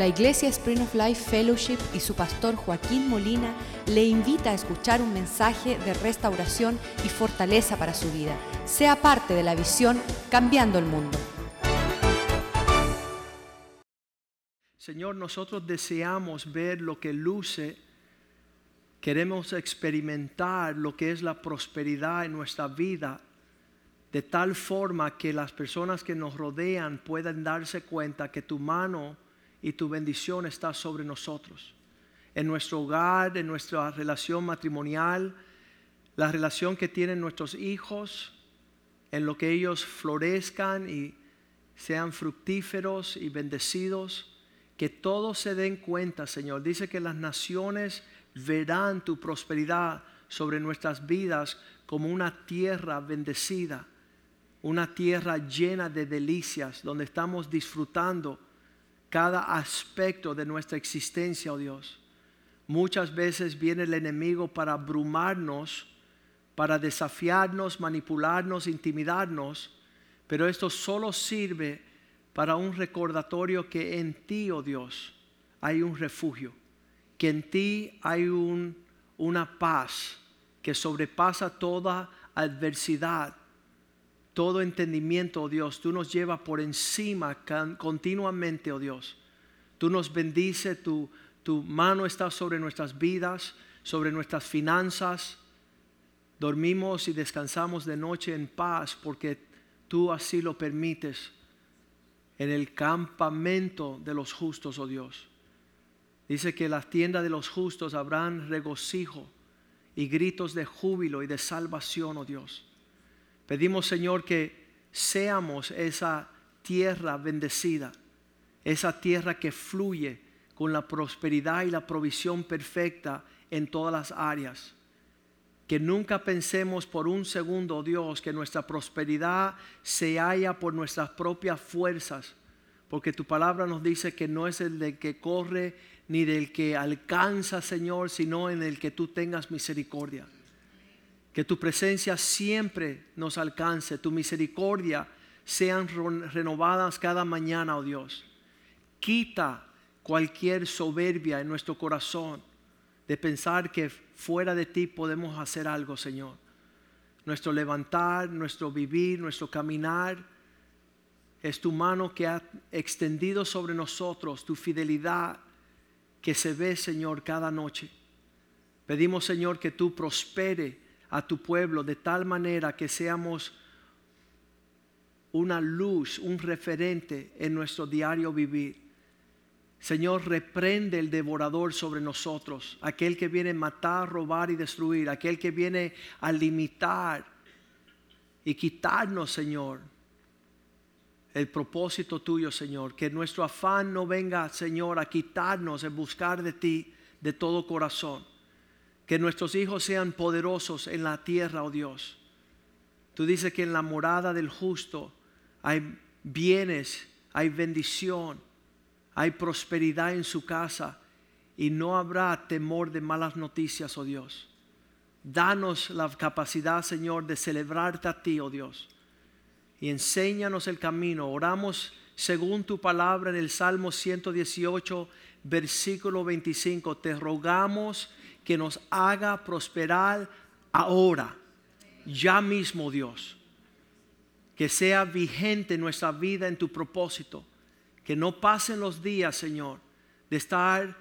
La Iglesia Spring of Life Fellowship y su pastor Joaquín Molina le invita a escuchar un mensaje de restauración y fortaleza para su vida. Sea parte de la visión Cambiando el Mundo. Señor, nosotros deseamos ver lo que luce, queremos experimentar lo que es la prosperidad en nuestra vida, de tal forma que las personas que nos rodean puedan darse cuenta que tu mano y tu bendición está sobre nosotros, en nuestro hogar, en nuestra relación matrimonial, la relación que tienen nuestros hijos, en lo que ellos florezcan y sean fructíferos y bendecidos que todos se den cuenta, Señor. Dice que las naciones verán tu prosperidad sobre nuestras vidas como una tierra bendecida, una tierra llena de delicias, donde estamos disfrutando cada aspecto de nuestra existencia, oh Dios. Muchas veces viene el enemigo para abrumarnos, para desafiarnos, manipularnos, intimidarnos, pero esto solo sirve para un recordatorio que en ti, oh Dios, hay un refugio, que en ti hay una paz que sobrepasa toda adversidad, todo entendimiento, oh Dios. Tú nos llevas por encima continuamente, oh Dios. Tú nos bendices, tu, tu mano está sobre nuestras vidas, sobre nuestras finanzas. Dormimos y descansamos de noche en paz porque tú así lo permites en el campamento de los justos, oh Dios. Dice que las tiendas de los justos habrán regocijo y gritos de júbilo y de salvación, oh Dios. Pedimos, Señor, que seamos esa tierra bendecida, esa tierra que fluye con la prosperidad y la provisión perfecta en todas las áreas. Que nunca pensemos por un segundo, oh Dios, que nuestra prosperidad se halla por nuestras propias fuerzas, porque tu palabra nos dice que no es el del que corre ni del que alcanza, Señor, sino en el que tú tengas misericordia. Que tu presencia siempre nos alcance, tu misericordia sean renovadas cada mañana, oh Dios. Quita cualquier soberbia en nuestro corazón de pensar que fuera de ti podemos hacer algo, Señor. Nuestro levantar, nuestro vivir, nuestro caminar, es tu mano que ha extendido sobre nosotros, tu fidelidad que se ve, Señor, cada noche. Pedimos, Señor, que tú prospere a tu pueblo de tal manera que seamos una luz, un referente en nuestro diario vivir. Señor, reprende el devorador sobre nosotros, aquel que viene a matar, robar y destruir, aquel que viene a limitar y quitarnos, Señor, el propósito tuyo, Señor. Que nuestro afán no venga, Señor, a quitarnos el buscar de ti de todo corazón. Que nuestros hijos sean poderosos en la tierra, oh Dios. Tú dices que en la morada del justo hay bienes, hay bendición hay prosperidad en su casa y no habrá temor de malas noticias, oh Dios. Danos la capacidad, Señor, de celebrarte a ti, oh Dios. Y enséñanos el camino. Oramos según tu palabra en el Salmo 118, versículo 25. Te rogamos que nos haga prosperar ahora, ya mismo, Dios. Que sea vigente nuestra vida en tu propósito que no pasen los días, Señor, de estar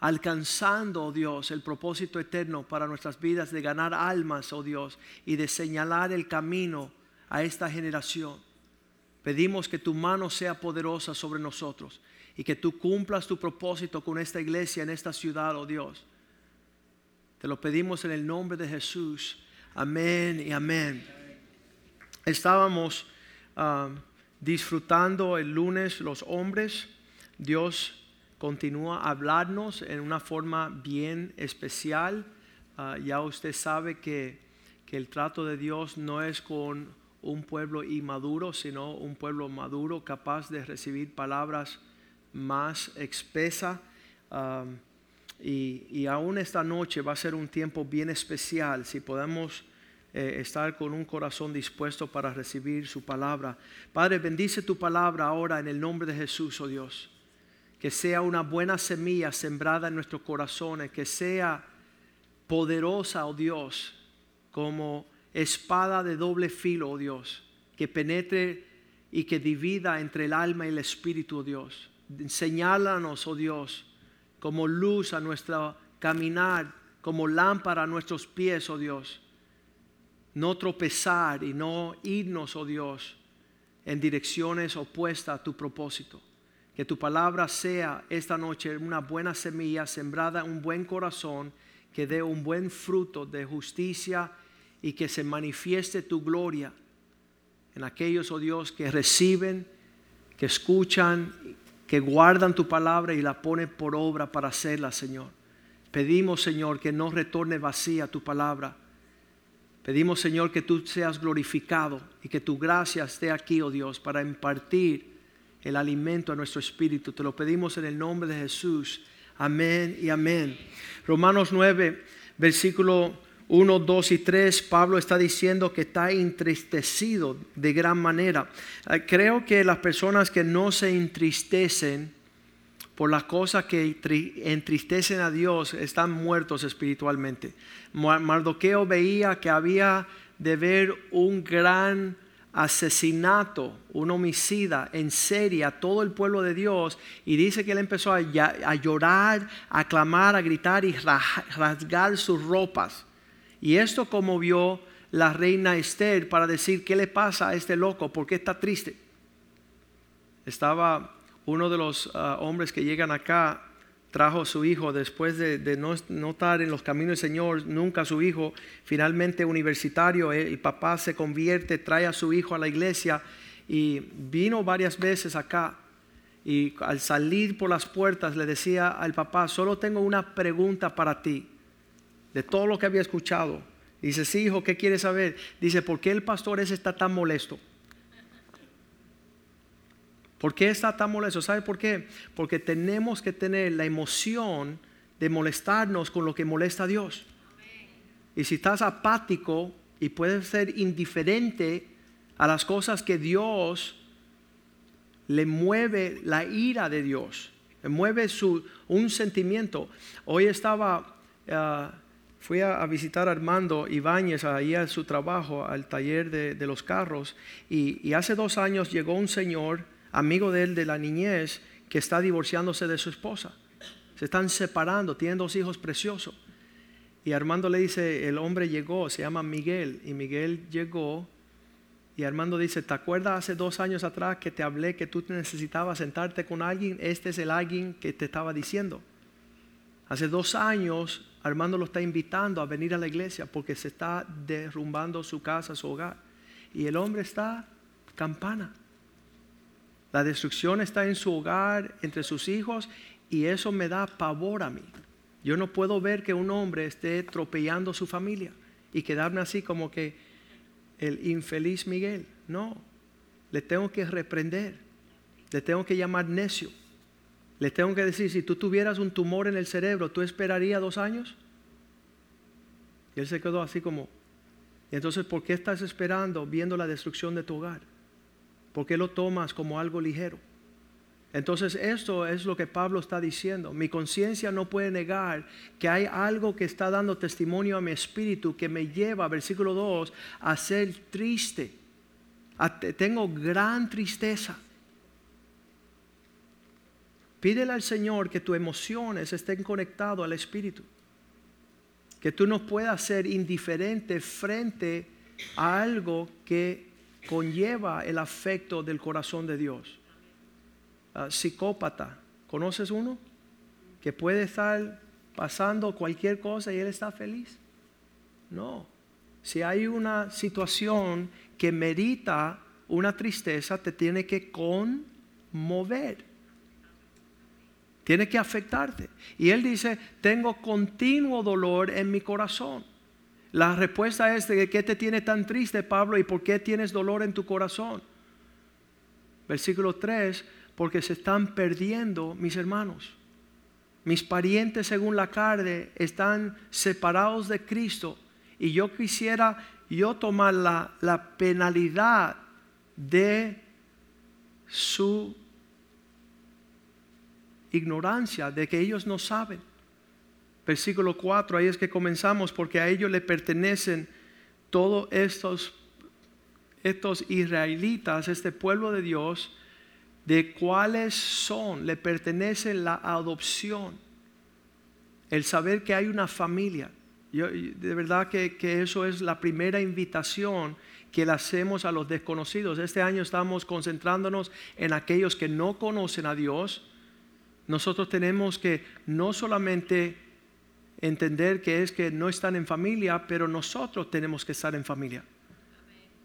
alcanzando, oh Dios, el propósito eterno para nuestras vidas, de ganar almas, oh Dios, y de señalar el camino a esta generación. Pedimos que tu mano sea poderosa sobre nosotros y que tú cumplas tu propósito con esta iglesia en esta ciudad, oh Dios. Te lo pedimos en el nombre de Jesús. Amén y amén. Estábamos... Ah, disfrutando el lunes los hombres, Dios continúa a hablarnos en una forma bien especial. Ah, ya usted sabe que, que el trato de Dios no es con un pueblo inmaduro, sino un pueblo maduro capaz de recibir palabras más espesas. Y, aún esta noche va a ser un tiempo bien especial. Si podemos eh, estar con un corazón dispuesto para recibir su palabra. Padre, bendice tu palabra ahora en el nombre de Jesús, oh Dios. que sea una buena semilla sembrada en nuestros corazones, que sea poderosa, oh Dios, como espada de doble filo, oh Dios, que penetre y que divida entre el alma y el espíritu, oh Dios. Señálanos, oh Dios, como luz a nuestro caminar, como lámpara a nuestros pies, oh Dios. No tropezar y no irnos, oh Dios, en direcciones opuestas a tu propósito. Que tu palabra sea esta noche una buena semilla sembrada en un buen corazón, que dé un buen fruto de justicia y que se manifieste tu gloria en aquellos, oh Dios, que reciben, que escuchan, que guardan tu palabra y la ponen por obra para hacerla, Señor. Pedimos, Señor, que no retorne vacía tu palabra. Pedimos, Señor, que tú seas glorificado y que tu gracia esté aquí, oh Dios, para impartir el alimento a nuestro espíritu. Te lo pedimos en el nombre de Jesús. Amén y amén. Romanos 9, versículo 1, 2 y 3, Pablo está diciendo que está entristecido de gran manera. Eh, creo que las personas que no se entristecen por las cosas que entristecen a Dios están muertos espiritualmente. Mardoqueo veía que había de ver un gran asesinato, un homicida en serie a todo el pueblo de Dios y dice que él empezó a, llorar, a clamar, a gritar y rasgar sus ropas. Y esto conmovió la reina Esther para decir, ¿qué le pasa a este loco? ¿Por qué está triste? Estaba uno de los ah, hombres que llegan acá trajo a su hijo después de, no, estar en los caminos del Señor, nunca su hijo, finalmente universitario, eh, el papá se convierte, trae a su hijo a la iglesia y vino varias veces acá y al salir por las puertas le decía al papá, solo tengo una pregunta para ti, de todo lo que había escuchado. Dice, sí, hijo, ¿qué quieres saber? Dice, ¿por qué el pastor ese está tan molesto? ¿Por qué está tan molesto? ¿Sabe por qué? Porque tenemos que tener la emoción de molestarnos con lo que molesta a Dios. Y si estás apático y puedes ser indiferente a las cosas que Dios le mueve la ira de Dios, le mueve su, un sentimiento. Hoy estaba, ah, fui a, visitar a Armando Ibáñez ahí a su trabajo, al taller de, los carros, y, y hace dos años llegó un señor amigo de él de la niñez, que está divorciándose de su esposa. Se están separando, tienen dos hijos preciosos. Y Armando le dice, el hombre llegó, se llama Miguel, y Miguel llegó. Y Armando dice, ¿te acuerdas hace dos años atrás que te hablé que tú necesitabas sentarte con alguien? Este es el alguien que te estaba diciendo. Hace dos años Armando lo está invitando a venir a la iglesia porque se está derrumbando su casa, su hogar. Y el hombre está campana. La destrucción está en su hogar, entre sus hijos, y eso me da pavor a mí. Yo no puedo ver que un hombre esté atropellando su familia y quedarme así como que el infeliz Miguel. No, le tengo que reprender, le tengo que llamar necio, le tengo que decir, si tú tuvieras un tumor en el cerebro, ¿tú esperarías dos años? Y él se quedó así como, entonces, ¿por qué estás esperando viendo la destrucción de tu hogar? ¿Por qué lo tomas como algo ligero? Entonces esto es lo que Pablo está diciendo. Mi conciencia no puede negar que hay algo que está dando testimonio a mi espíritu que me lleva, versículo 2, a ser triste. tengo gran tristeza. Pídele al Señor que tus emociones estén conectadas al espíritu. Que tú no puedas ser indiferente frente a algo que conlleva el afecto del corazón de Dios. Ah, psicópata, ¿conoces uno? Que puede estar pasando cualquier cosa y él está feliz. No. Si hay una situación que merita una tristeza, te tiene que conmover. Tiene que afectarte. Y él dice, tengo continuo dolor en mi corazón. La respuesta es de qué te tiene tan triste, Pablo, y por qué tienes dolor en tu corazón. Versículo 3, porque se están perdiendo mis hermanos. Mis parientes según la carne están separados de Cristo y yo quisiera yo tomar la, la penalidad de su ignorancia, de que ellos no saben. Versículo 4, ahí es que comenzamos, porque a ellos le pertenecen todos estos, estos israelitas, este pueblo de Dios, de cuáles son, le pertenece la adopción, el saber que hay una familia. Yo, de verdad que, que eso es la primera invitación que le hacemos a los desconocidos. Este año estamos concentrándonos en aquellos que no conocen a Dios. Nosotros tenemos que no solamente entender que es que no están en familia, pero nosotros tenemos que estar en familia.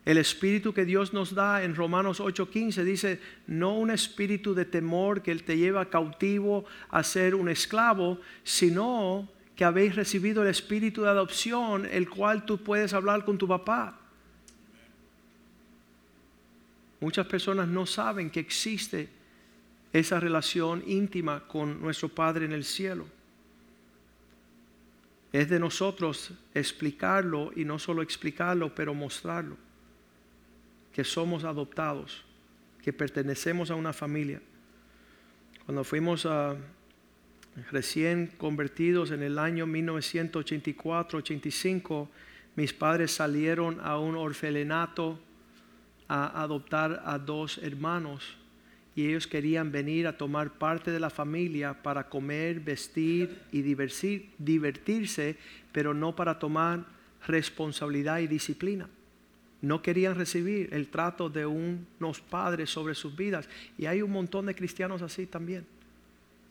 El espíritu que Dios nos da en Romanos 8:15 dice, no un espíritu de temor que te lleva cautivo a ser un esclavo, sino que habéis recibido el espíritu de adopción, el cual tú puedes hablar con tu papá. Muchas personas no saben que existe esa relación íntima con nuestro Padre en el cielo. Es de nosotros explicarlo y no solo explicarlo, pero mostrarlo. Que somos adoptados, que pertenecemos a una familia. Cuando fuimos a, recién convertidos en el año 1984-85, mis padres salieron a un orfelenato a adoptar a dos hermanos y ellos querían venir a tomar parte de la familia para comer, vestir y divertirse, pero no para tomar responsabilidad y disciplina. No querían recibir el trato de unos padres sobre sus vidas. Y hay un montón de cristianos así también.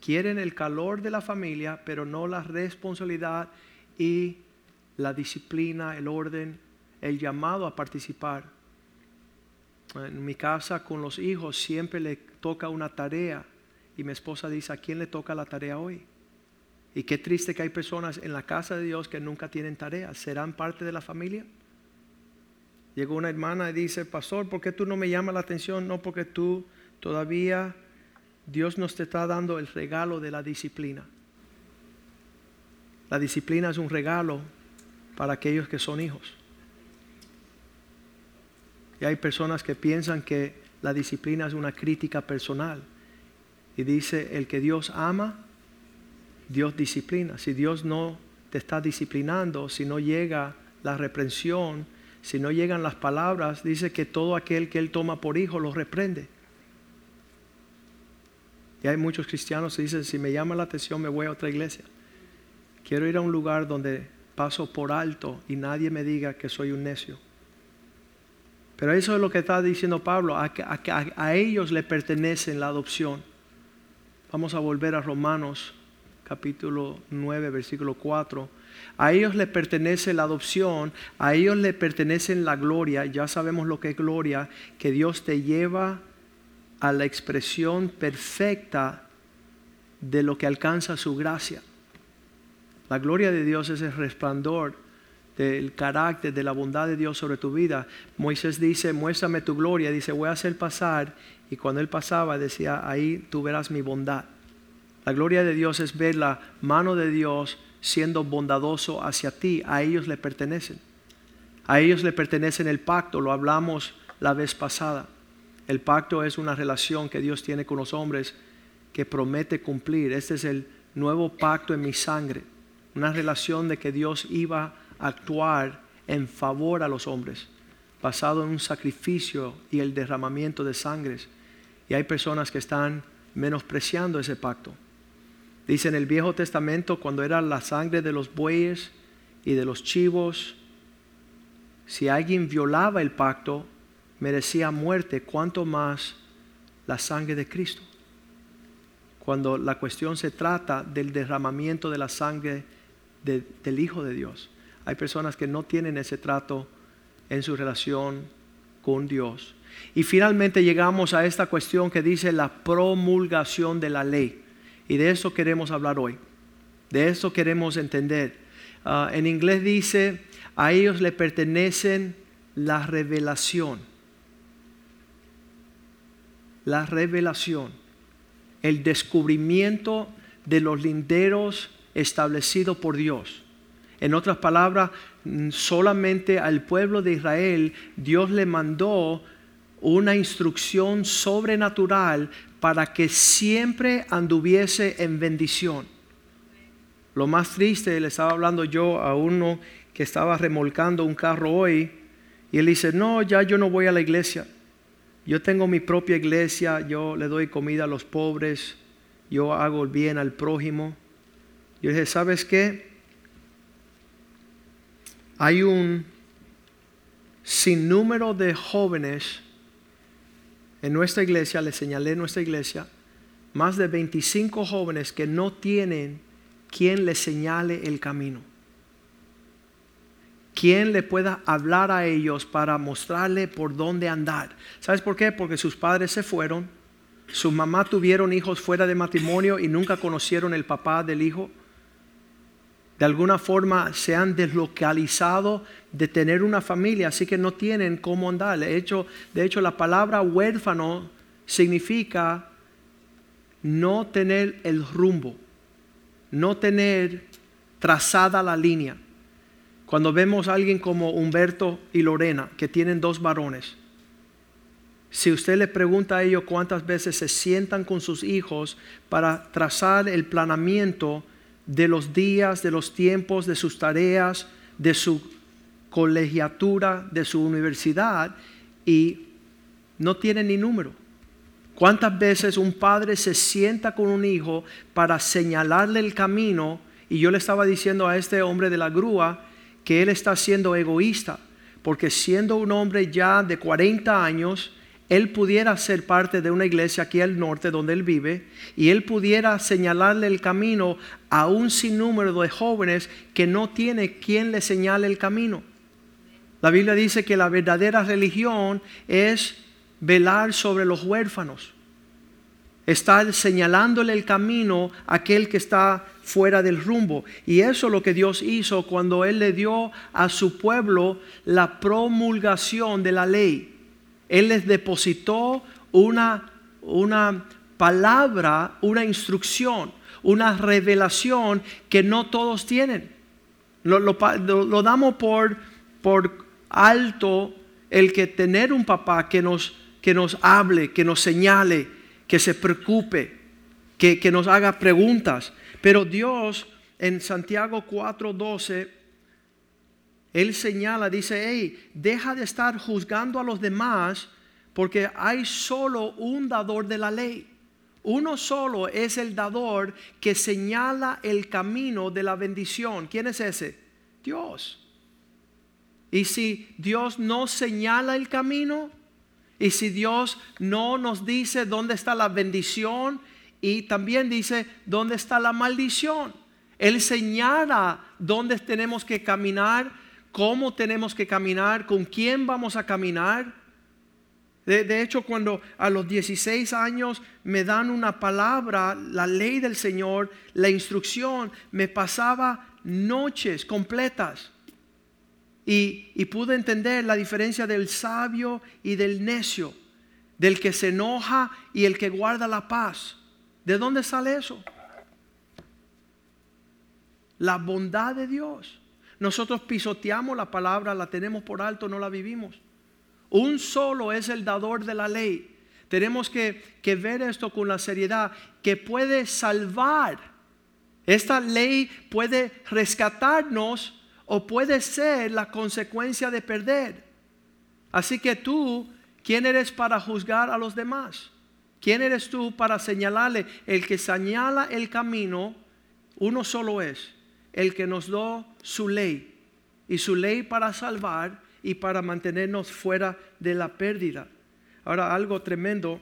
Quieren el calor de la familia, pero no la responsabilidad y la disciplina, el orden, el llamado a participar en mi casa con los hijos siempre le toca una tarea y mi esposa dice, ¿a quién le toca la tarea hoy? Y qué triste que hay personas en la casa de Dios que nunca tienen tarea. ¿Serán parte de la familia? Llegó una hermana y dice, pastor, ¿por qué tú no me llamas la atención? No, porque tú todavía, Dios nos te está dando el regalo de la disciplina. La disciplina es un regalo para aquellos que son hijos. Y hay personas que piensan que la disciplina es una crítica personal. Y dice, el que Dios ama, Dios disciplina. Si Dios no te está disciplinando, si no llega la reprensión, si no llegan las palabras, dice que todo aquel que Él toma por hijo lo reprende. Y hay muchos cristianos que dicen, si me llama la atención me voy a otra iglesia. Quiero ir a un lugar donde paso por alto y nadie me diga que soy un necio. Pero eso es lo que está diciendo Pablo, a, ellos le pertenece la adopción. Vamos a volver a Romanos capítulo 9, versículo 4. A ellos le pertenece la adopción, a ellos le pertenece la gloria, ya sabemos lo que es gloria, que Dios te lleva a la expresión perfecta de lo que alcanza su gracia. La gloria de Dios es el resplandor del carácter, de la bondad de Dios sobre tu vida. Moisés dice, muéstrame tu gloria, dice, voy a hacer pasar. Y cuando él pasaba decía, ahí tú verás mi bondad. La gloria de Dios es ver la mano de Dios siendo bondadoso hacia ti. A ellos le pertenecen. A ellos le pertenecen el pacto, lo hablamos la vez pasada. El pacto es una relación que Dios tiene con los hombres que promete cumplir. Este es el nuevo pacto en mi sangre. Una relación de que Dios iba actuar en favor a los hombres, basado en un sacrificio y el derramamiento de sangres. Y hay personas que están menospreciando ese pacto. Dice en el Viejo Testamento, cuando era la sangre de los bueyes y de los chivos, si alguien violaba el pacto, merecía muerte, cuanto más la sangre de Cristo. Cuando la cuestión se trata del derramamiento de la sangre del Hijo de Dios. Hay personas que no tienen ese trato en su relación con Dios. Y finalmente llegamos a esta cuestión que dice la promulgación de la ley. Y de eso queremos hablar hoy. De eso queremos entender. Ah, en inglés dice, a ellos le pertenecen la revelación. La revelación. El descubrimiento de los linderos establecidos por Dios. En otras palabras, mm, solamente al pueblo de Israel Dios le mandó una instrucción sobrenatural para que siempre anduviese en bendición. Lo más triste, le estaba hablando yo a uno que estaba remolcando un carro hoy y él dice, no, ya yo no voy a la iglesia. Yo tengo mi propia iglesia, yo le doy comida a los pobres, yo hago el bien al prójimo. Yo dije, ¿sabes qué? Hay un sinnúmero de jóvenes en nuestra iglesia, le señalé en nuestra iglesia, más de 25 jóvenes que no tienen quien les señale el camino. Quien le pueda hablar a ellos para mostrarle por dónde andar. ¿Sabes por qué? Porque sus padres se fueron, su mamá tuvieron hijos fuera de matrimonio y nunca conocieron el papá del hijo de alguna forma se han deslocalizado de tener una familia, así que no tienen cómo andar. De hecho, de hecho la palabra huérfano significa no tener el rumbo, no tener trazada la línea. Cuando vemos a alguien como Humberto y Lorena, que tienen dos varones, si usted le pregunta a ellos cuántas veces se sientan con sus hijos para trazar el planeamiento de los días, de los tiempos, de sus tareas, de su colegiatura, de su universidad y no tiene ni número. ¿Cuántas veces un padre se sienta con un hijo para señalarle el camino? Y yo le estaba diciendo a este hombre de la grúa que él está siendo egoísta, porque siendo un hombre ya de 40 años, él pudiera ser parte de una iglesia aquí al norte donde él vive y él pudiera señalarle el camino a un sinnúmero de jóvenes que no tiene quien le señale el camino. La Biblia dice que la verdadera religión es velar sobre los huérfanos, estar señalándole el camino a aquel que está fuera del rumbo. Y eso es lo que Dios hizo cuando Él le dio a su pueblo la promulgación de la ley. Él les depositó una, una palabra, una instrucción, una revelación que no todos tienen. Lo, damos por, por alto el que tener un papá que nos, que nos hable, que nos señale, que se preocupe, que, que nos haga preguntas. Pero Dios en Santiago 4:12 él señala, dice, hey, deja de estar juzgando a los demás porque hay solo un dador de la ley. Uno solo es el dador que señala el camino de la bendición. ¿Quién es ese? Dios. Y si Dios no señala el camino, y si Dios no nos dice dónde está la bendición, y también dice dónde está la maldición. Él señala dónde tenemos que caminar cómo tenemos que caminar, con quién vamos a caminar. De, hecho, cuando a los 16 años me dan una palabra, la ley del Señor, la instrucción, me pasaba noches completas. Y, pude entender la diferencia del sabio y del necio, del que se enoja y el que guarda la paz. ¿De dónde sale eso? La bondad de Dios. Nosotros pisoteamos la palabra, la tenemos por alto, no la vivimos. Un solo es el dador de la ley. Tenemos que, que ver esto con la seriedad, que puede salvar. Esta ley puede rescatarnos o puede ser la consecuencia de perder. Así que tú, ¿quién eres para juzgar a los demás? ¿Quién eres tú para señalarle? El que señala el camino, uno solo es, el que nos dio su ley. Y su ley para salvar y para mantenernos fuera de la pérdida. Ahora, algo tremendo.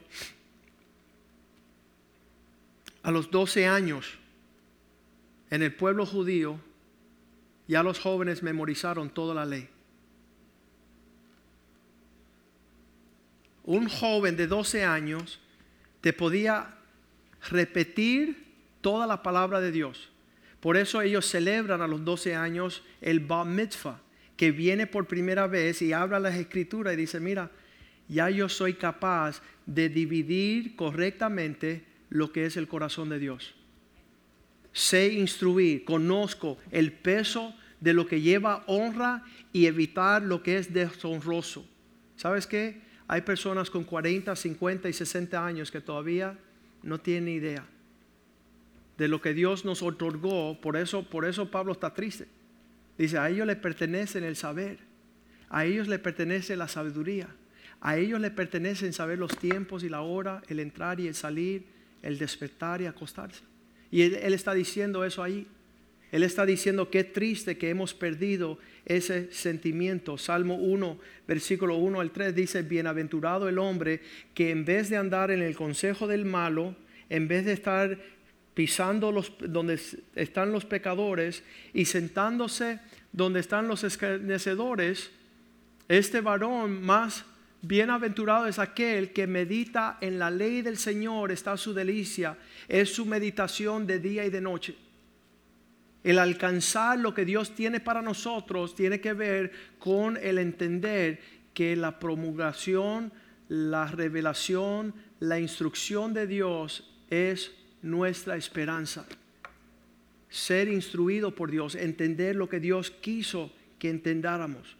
A los 12 años, en el pueblo judío, ya los jóvenes memorizaron toda la ley. Un joven de 12 años te podía repetir toda la palabra de Dios. Por eso ellos celebran a los 12 años el Bar Mitzvah, que viene por primera vez y habla las escrituras y dice, mira, ya yo soy capaz de dividir correctamente lo que es el corazón de Dios. Sé instruir, conozco el peso de lo que lleva honra y evitar lo que es deshonroso. ¿Sabes qué? hay personas con 40, 50 y 60 años que todavía no tienen idea de lo que Dios nos otorgó. Por eso, por eso Pablo está triste. Dice, a ellos les pertenece el saber, a ellos les pertenece la sabiduría, a ellos les pertenecen saber los tiempos y la hora, el entrar y el salir, el despertar y acostarse. Y él, está diciendo eso ahí. Él está diciendo que triste que hemos perdido ese sentimiento. Salmo 1, versículo 1 al 3 dice, bienaventurado el hombre que en vez de andar en el consejo del malo, en vez de estar pisando los, donde están los pecadores y sentándose donde están los escarnecedores, este varón más bienaventurado es aquel que medita en la ley del Señor, está su delicia, es su meditación de día y de noche. El alcanzar lo que Dios tiene para nosotros tiene que ver con el entender que la promulgación, la revelación, la instrucción de Dios es nuestra esperanza. Ser instruido por Dios, entender lo que Dios quiso que entendáramos.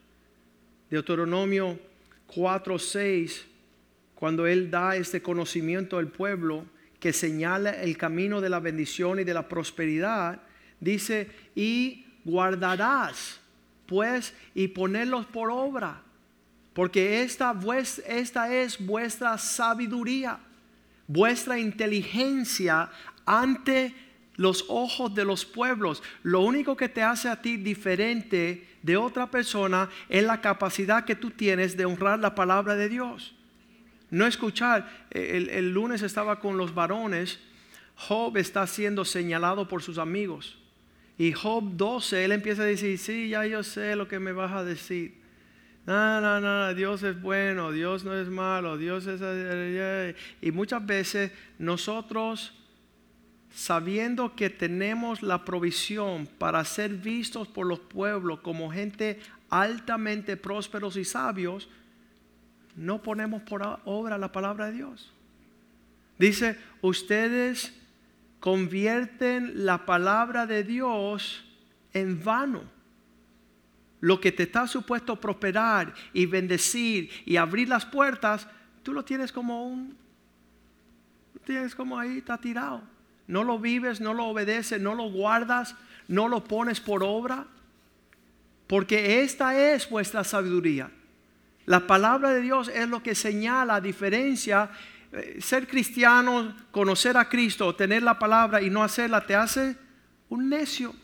Deuteronomio 4, 6, cuando Él da este conocimiento al pueblo que señala el camino de la bendición y de la prosperidad, dice, y guardarás, pues, y ponerlos por obra, porque esta, esta es vuestra sabiduría, vuestra inteligencia ante los ojos de los pueblos. Lo único que te hace a ti diferente de otra persona es la capacidad que tú tienes de honrar la palabra de Dios. No escuchar, el, el lunes estaba con los varones, Job está siendo señalado por sus amigos. Y Job 12, él empieza a decir, sí, ya yo sé lo que me vas a decir. No, no, no, Dios es bueno, Dios no es malo, Dios es... Y muchas veces nosotros, sabiendo que tenemos la provisión para ser vistos por los pueblos como gente altamente prósperos y sabios, no ponemos por obra la palabra de Dios. Dice, ustedes convierten la palabra de Dios en vano. Lo que te está supuesto prosperar y bendecir y abrir las puertas, tú lo tienes como un, tienes como ahí, está tirado. No lo vives, no lo obedeces, no lo guardas, no lo pones por obra. Porque esta es vuestra sabiduría. La palabra de Dios es lo que señala diferencia eh, ser cristiano, conocer a Cristo, tener la palabra y no hacerla, te hace un necio.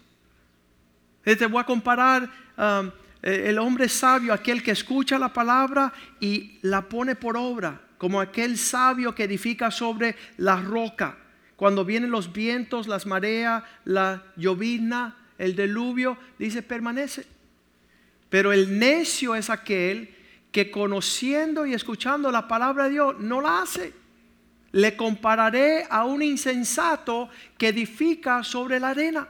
Te voy a comparar um, eh, el hombre sabio, aquel que escucha la palabra y la pone por obra, como aquel sabio que edifica sobre la roca. Cuando vienen los vientos, las mareas, la llovizna, el diluvio, dice permanece. Pero el necio es aquel que conociendo y escuchando la palabra de Dios no la hace. Le compararé a un insensato que edifica sobre la arena,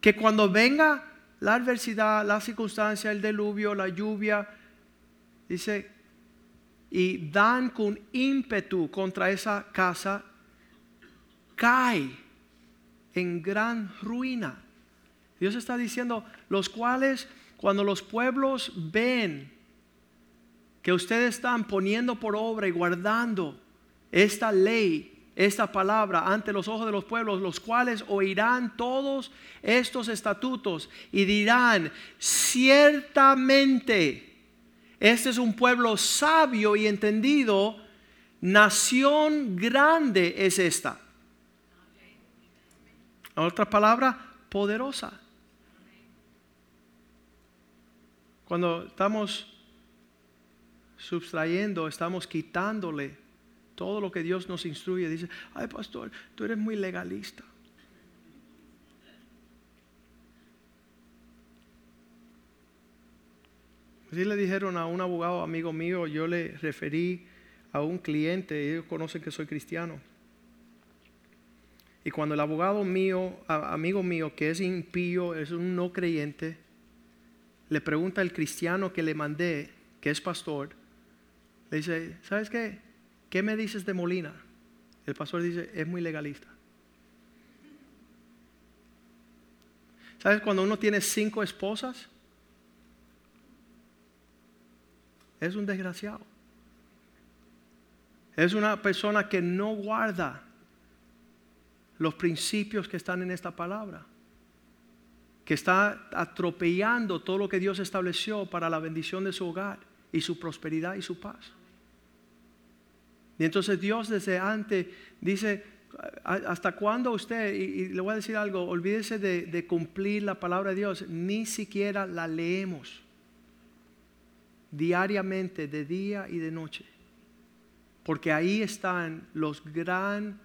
que cuando venga la adversidad, la circunstancia, el diluvio, la lluvia, dice, y dan con ímpetu contra esa casa, cae en gran ruina. Dios está diciendo, los cuales cuando los pueblos ven que ustedes están poniendo por obra y guardando esta ley, esta palabra ante los ojos de los pueblos, los cuales oirán todos estos estatutos y dirán, ciertamente, este es un pueblo sabio y entendido, nación grande es esta. Otra palabra, poderosa. Cuando estamos sustrayendo, estamos quitándole todo lo que Dios nos instruye. Dice, ay pastor, tú eres muy legalista. Así le dijeron a un abogado amigo mío, yo le referí a un cliente, ellos conocen que soy cristiano. Y cuando el abogado mío, amigo mío, que es impío, es un no creyente, le pregunta al cristiano que le mandé, que es pastor, le dice, ¿sabes qué? ¿Qué me dices de Molina? El pastor dice, es muy legalista. ¿Sabes cuando uno tiene cinco esposas? Es un desgraciado. Es una persona que no guarda los principios que están en esta palabra, que está atropellando todo lo que Dios estableció para la bendición de su hogar y su prosperidad y su paz. Y entonces Dios desde antes dice, ¿hasta cuándo usted, y, le voy a decir algo, olvídese de, de cumplir la palabra de Dios, ni siquiera la leemos diariamente, de día y de noche. Porque ahí están los gran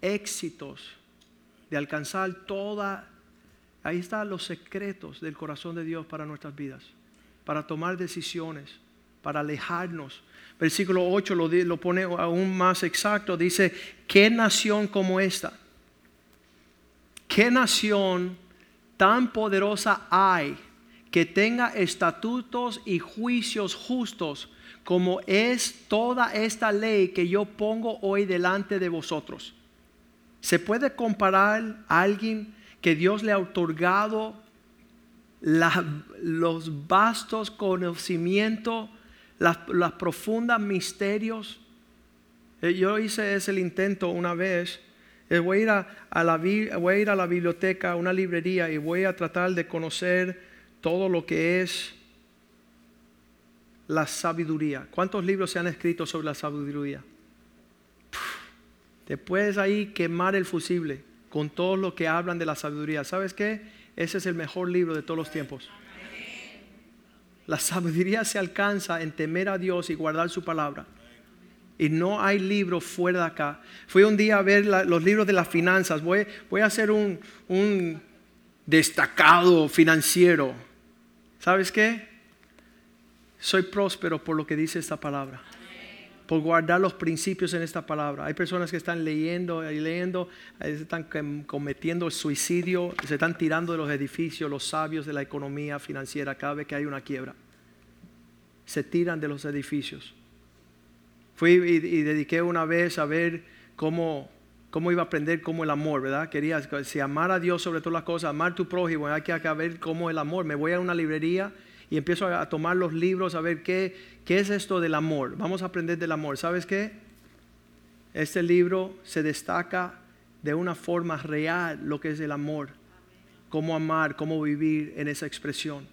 éxitos de alcanzar toda, ahí están los secretos del corazón de Dios para nuestras vidas, para tomar decisiones, para alejarnos. Versículo 8 lo, lo pone aún más exacto, dice, ¿qué nación como esta? ¿Qué nación tan poderosa hay que tenga estatutos y juicios justos como es toda esta ley que yo pongo hoy delante de vosotros? ¿Se puede comparar a alguien que Dios le ha otorgado los vastos conocimientos, los profundos misterios? Eh, yo hice ese intento una vez. Eh, voy a, ir a, la, voy a ir a la biblioteca, a una librería, y voy a tratar de conocer todo lo que es la sabiduría. ¿Cuántos libros se han escrito sobre la sabiduría? Te puedes ahí quemar el fusible con todo lo que hablan de la sabiduría. ¿Sabes qué? Ese es el mejor libro de todos los tiempos. La sabiduría se alcanza en temer a Dios y guardar su palabra. Y no hay libro fuera de acá. Fui un día a ver los libros de las finanzas. Voy, voy a hacer un, un destacado financiero. ¿Sabes qué? Soy próspero por lo que dice esta palabra por guardar los principios en esta palabra. Hay personas que están leyendo y leyendo, están cometiendo suicidio, se están tirando de los edificios, los sabios de la economía financiera cada vez que hay una quiebra. Se tiran de los edificios. Fui y, dediqué una vez a ver cómo, cómo iba a aprender cómo el amor, ¿verdad? Quería, si amar a Dios sobre todas las cosas, amar a tu prójimo, hay que ver cómo el amor. Me voy a una librería y empiezo a tomar los libros a ver qué, qué es esto del amor. Vamos a aprender del amor. ¿Sabes qué? Este libro se destaca de una forma real lo que es el amor. Cómo amar, cómo vivir en esa expresión.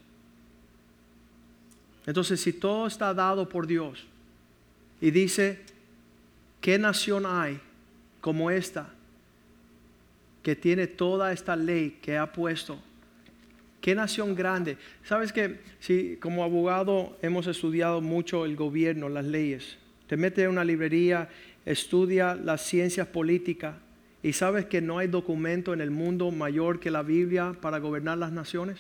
Entonces, si todo está dado por Dios y dice, ¿qué nación hay como esta que tiene toda esta ley que ha puesto Qué nación grande. Sabes que si como abogado hemos estudiado mucho el gobierno, las leyes. Te metes en una librería, estudia las ciencias políticas y sabes que no hay documento en el mundo mayor que la Biblia para gobernar las naciones.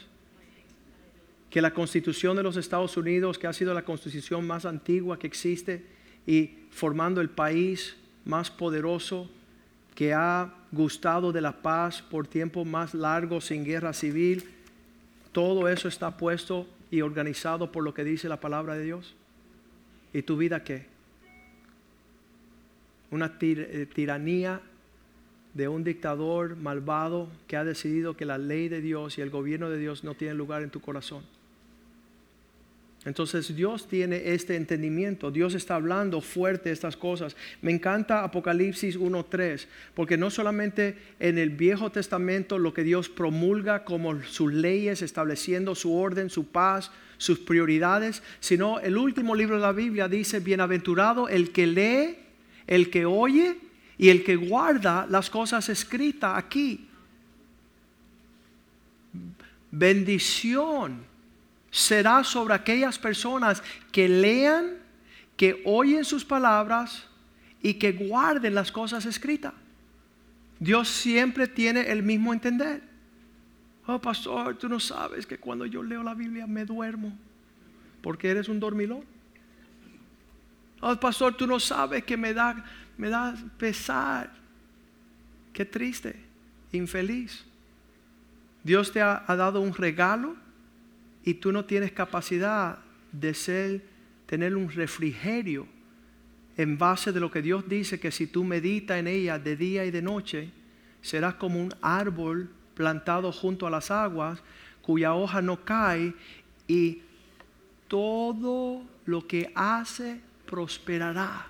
Que la constitución de los Estados Unidos, que ha sido la constitución más antigua que existe y formando el país más poderoso, que ha gustado de la paz por tiempo más largo sin guerra civil, todo eso está puesto y organizado por lo que dice la palabra de Dios. ¿Y tu vida qué? Una eh, tiranía de un dictador malvado que ha decidido que la ley de Dios y el gobierno de Dios no tienen lugar en tu corazón. Entonces Dios tiene este entendimiento, Dios está hablando fuerte estas cosas. Me encanta Apocalipsis 1.3, porque no solamente en el Viejo Testamento lo que Dios promulga como sus leyes, estableciendo su orden, su paz, sus prioridades, sino el último libro de la Biblia dice, bienaventurado el que lee, el que oye y el que guarda las cosas escritas aquí. Bendición será sobre aquellas personas que lean, que oyen sus palabras y que guarden las cosas escritas. Dios siempre tiene el mismo entender. Oh, pastor, tú no sabes que cuando yo leo la Biblia me duermo porque eres un dormilón. Oh, pastor, tú no sabes que me da, me da pesar. Qué triste, infeliz. Dios te ha dado un regalo y tú no tienes capacidad de ser, tener un refrigerio en base de lo que Dios dice que si tú meditas en ella de día y de noche, serás como un árbol plantado junto a las aguas, cuya hoja no cae y todo lo que hace prosperará.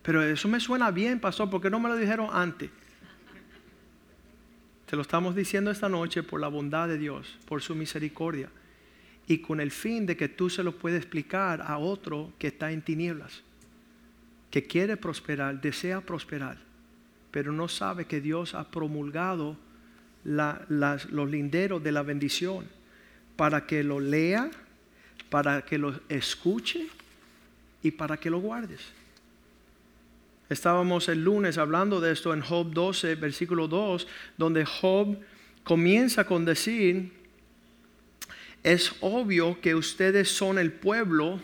Pero eso me suena bien, pastor, ¿por qué no me lo dijeron antes? Te lo estamos diciendo esta noche por la bondad de Dios, por su misericordia y con el fin de que tú se lo puedas explicar a otro que está en tinieblas, que quiere prosperar, desea prosperar, pero no sabe que Dios ha promulgado los linderos de la bendición para que lo lea, para que lo escuche y para que lo guardes. Estábamos el lunes hablando de esto en Job 12, versículo 2, donde Job comienza con decir, es obvio que ustedes son el pueblo,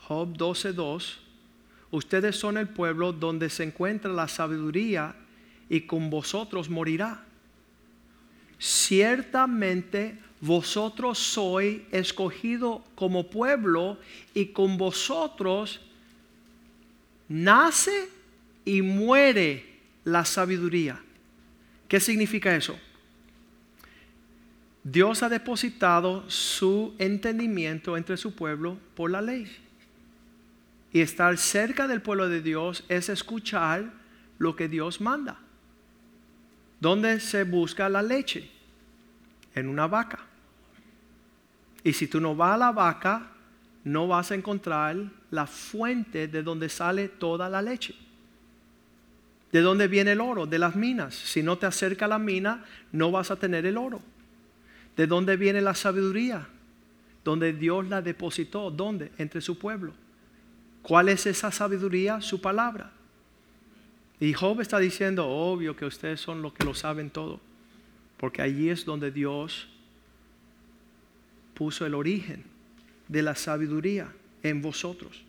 Job 12, 2, ustedes son el pueblo donde se encuentra la sabiduría y con vosotros morirá. Ciertamente vosotros sois escogido como pueblo y con vosotros nace y muere la sabiduría. ¿Qué significa eso? Dios ha depositado su entendimiento entre su pueblo por la ley. Y estar cerca del pueblo de Dios es escuchar lo que Dios manda. ¿Dónde se busca la leche? En una vaca. Y si tú no vas a la vaca, no vas a encontrar la fuente de donde sale toda la leche. ¿De dónde viene el oro? De las minas. Si no te acerca la mina, no vas a tener el oro. ¿De dónde viene la sabiduría? Donde Dios la depositó. ¿Dónde? Entre su pueblo. ¿Cuál es esa sabiduría? Su palabra. Y Job está diciendo, obvio que ustedes son los que lo saben todo. Porque allí es donde Dios puso el origen de la sabiduría en vosotros.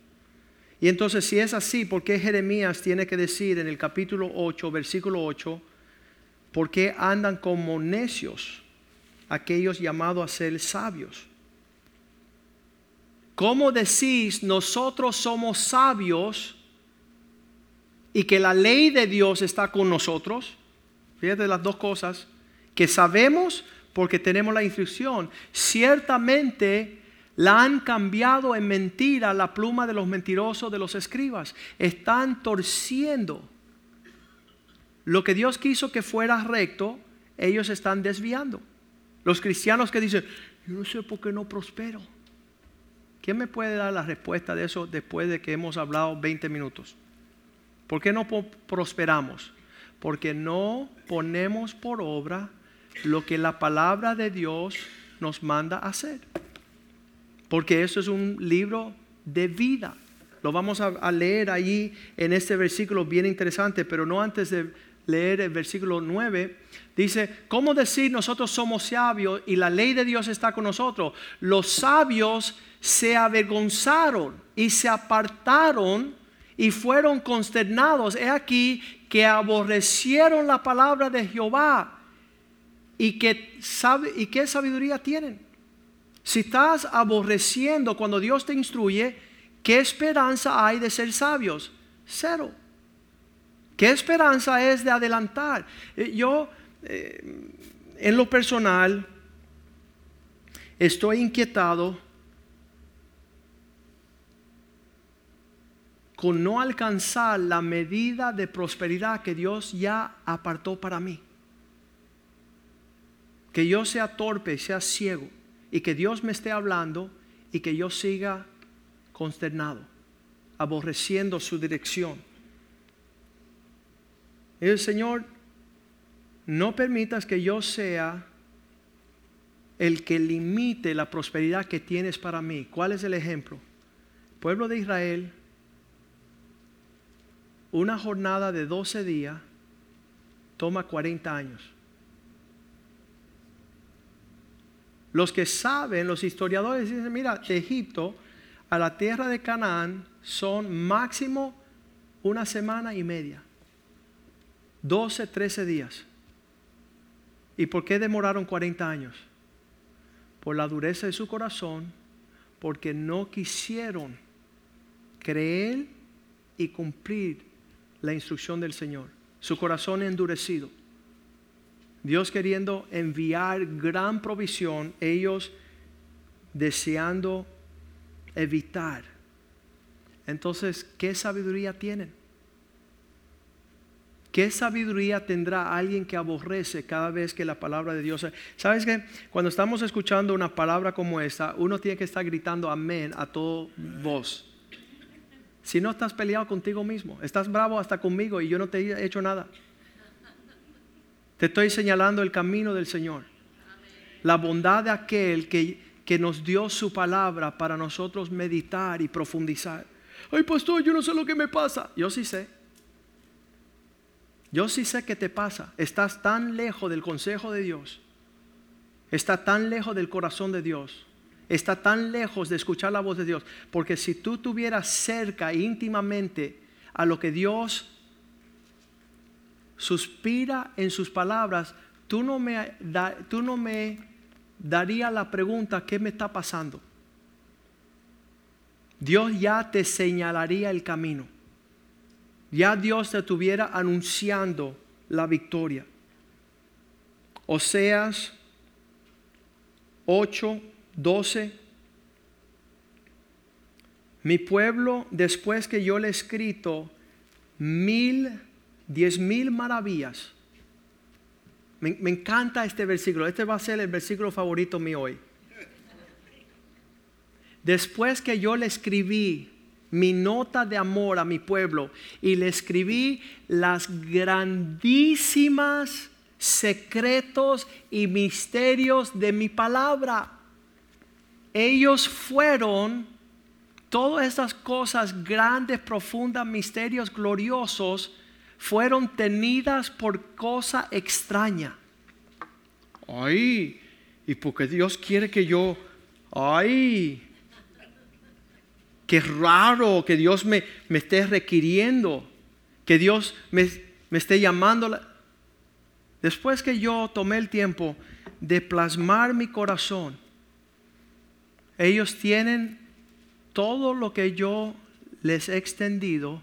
Y entonces si es así, ¿por qué Jeremías tiene que decir en el capítulo 8, versículo 8, ¿por qué andan como necios aquellos llamados a ser sabios? ¿Cómo decís nosotros somos sabios y que la ley de Dios está con nosotros? Fíjate las dos cosas, que sabemos porque tenemos la instrucción. Ciertamente la han cambiado en mentira la pluma de los mentirosos de los escribas. Están torciendo. Lo que Dios quiso que fuera recto, ellos están desviando. Los cristianos que dicen, yo no sé por qué no prospero. ¿Quién me puede dar la respuesta de eso después de que hemos hablado 20 minutos? ¿Por qué no prosperamos? Porque no ponemos por obra lo que la palabra de Dios nos manda hacer porque eso es un libro de vida. Lo vamos a, leer allí en este versículo bien interesante, pero no antes de leer el versículo 9. Dice, ¿cómo decir nosotros somos sabios y la ley de Dios está con nosotros? Los sabios se avergonzaron y se apartaron y fueron consternados. He aquí que aborrecieron la palabra de Jehová y sabe y qué sabiduría tienen. Si estás aborreciendo cuando Dios te instruye, ¿qué esperanza hay de ser sabios? Cero. ¿Qué esperanza es de adelantar? Eh, yo, eh, en lo personal, estoy inquietado con no alcanzar la medida de prosperidad que Dios ya apartó para mí. Que yo sea torpe, sea ciego y que Dios me esté hablando y que yo siga consternado, aborreciendo su dirección. el Señor, no permitas que yo sea el que limite la prosperidad que tienes para mí. ¿Cuál es el ejemplo? Pueblo de Israel, una jornada de 12 días toma 40 años. Los que saben, los historiadores dicen, mira, de Egipto a la tierra de Canaán son máximo una semana y media. 12, 13 días. ¿Y por qué demoraron 40 años? Por la dureza de su corazón, porque no quisieron creer y cumplir la instrucción del Señor. Su corazón endurecido. Dios queriendo enviar gran provisión, ellos deseando evitar Entonces, ¿qué sabiduría tienen? ¿Qué sabiduría tendrá alguien que aborrece cada vez que la palabra de Dios... ¿Sabes que Cuando estamos escuchando una palabra como esta, uno tiene que estar gritando amén a todo voz. Si no estás peleado contigo mismo, estás bravo hasta conmigo y yo no te he hecho nada. Te estoy señalando el camino del Señor. La bondad de aquel que, que nos dio su palabra para nosotros meditar y profundizar. Ay, pastor, yo no sé lo que me pasa. Yo sí sé. Yo sí sé qué te pasa. Estás tan lejos del consejo de Dios. Está tan lejos del corazón de Dios. Está tan lejos de escuchar la voz de Dios. Porque si tú tuvieras cerca íntimamente a lo que Dios suspira en sus palabras, tú no me, tú no me daría la pregunta, ¿qué me está pasando? Dios ya te señalaría el camino ya Dios te estuviera anunciando la victoria. Oseas 8, 12. Mi pueblo, después que yo le he escrito mil, diez mil maravillas. Me, encanta este versículo. Este va a ser el versículo favorito mío hoy. Después que yo le escribí mi nota de amor a mi pueblo y le escribí las grandísimas secretos y misterios de mi palabra. Ellos fueron todas estas cosas grandes, profundas, misterios gloriosos, fueron tenidas por cosa extraña. Ay, y porque Dios quiere que yo, ay, Qué raro que Dios me, me esté requiriendo, que Dios me, me esté llamando. Después que yo tomé el tiempo de plasmar mi corazón, ellos tienen todo lo que yo les he extendido.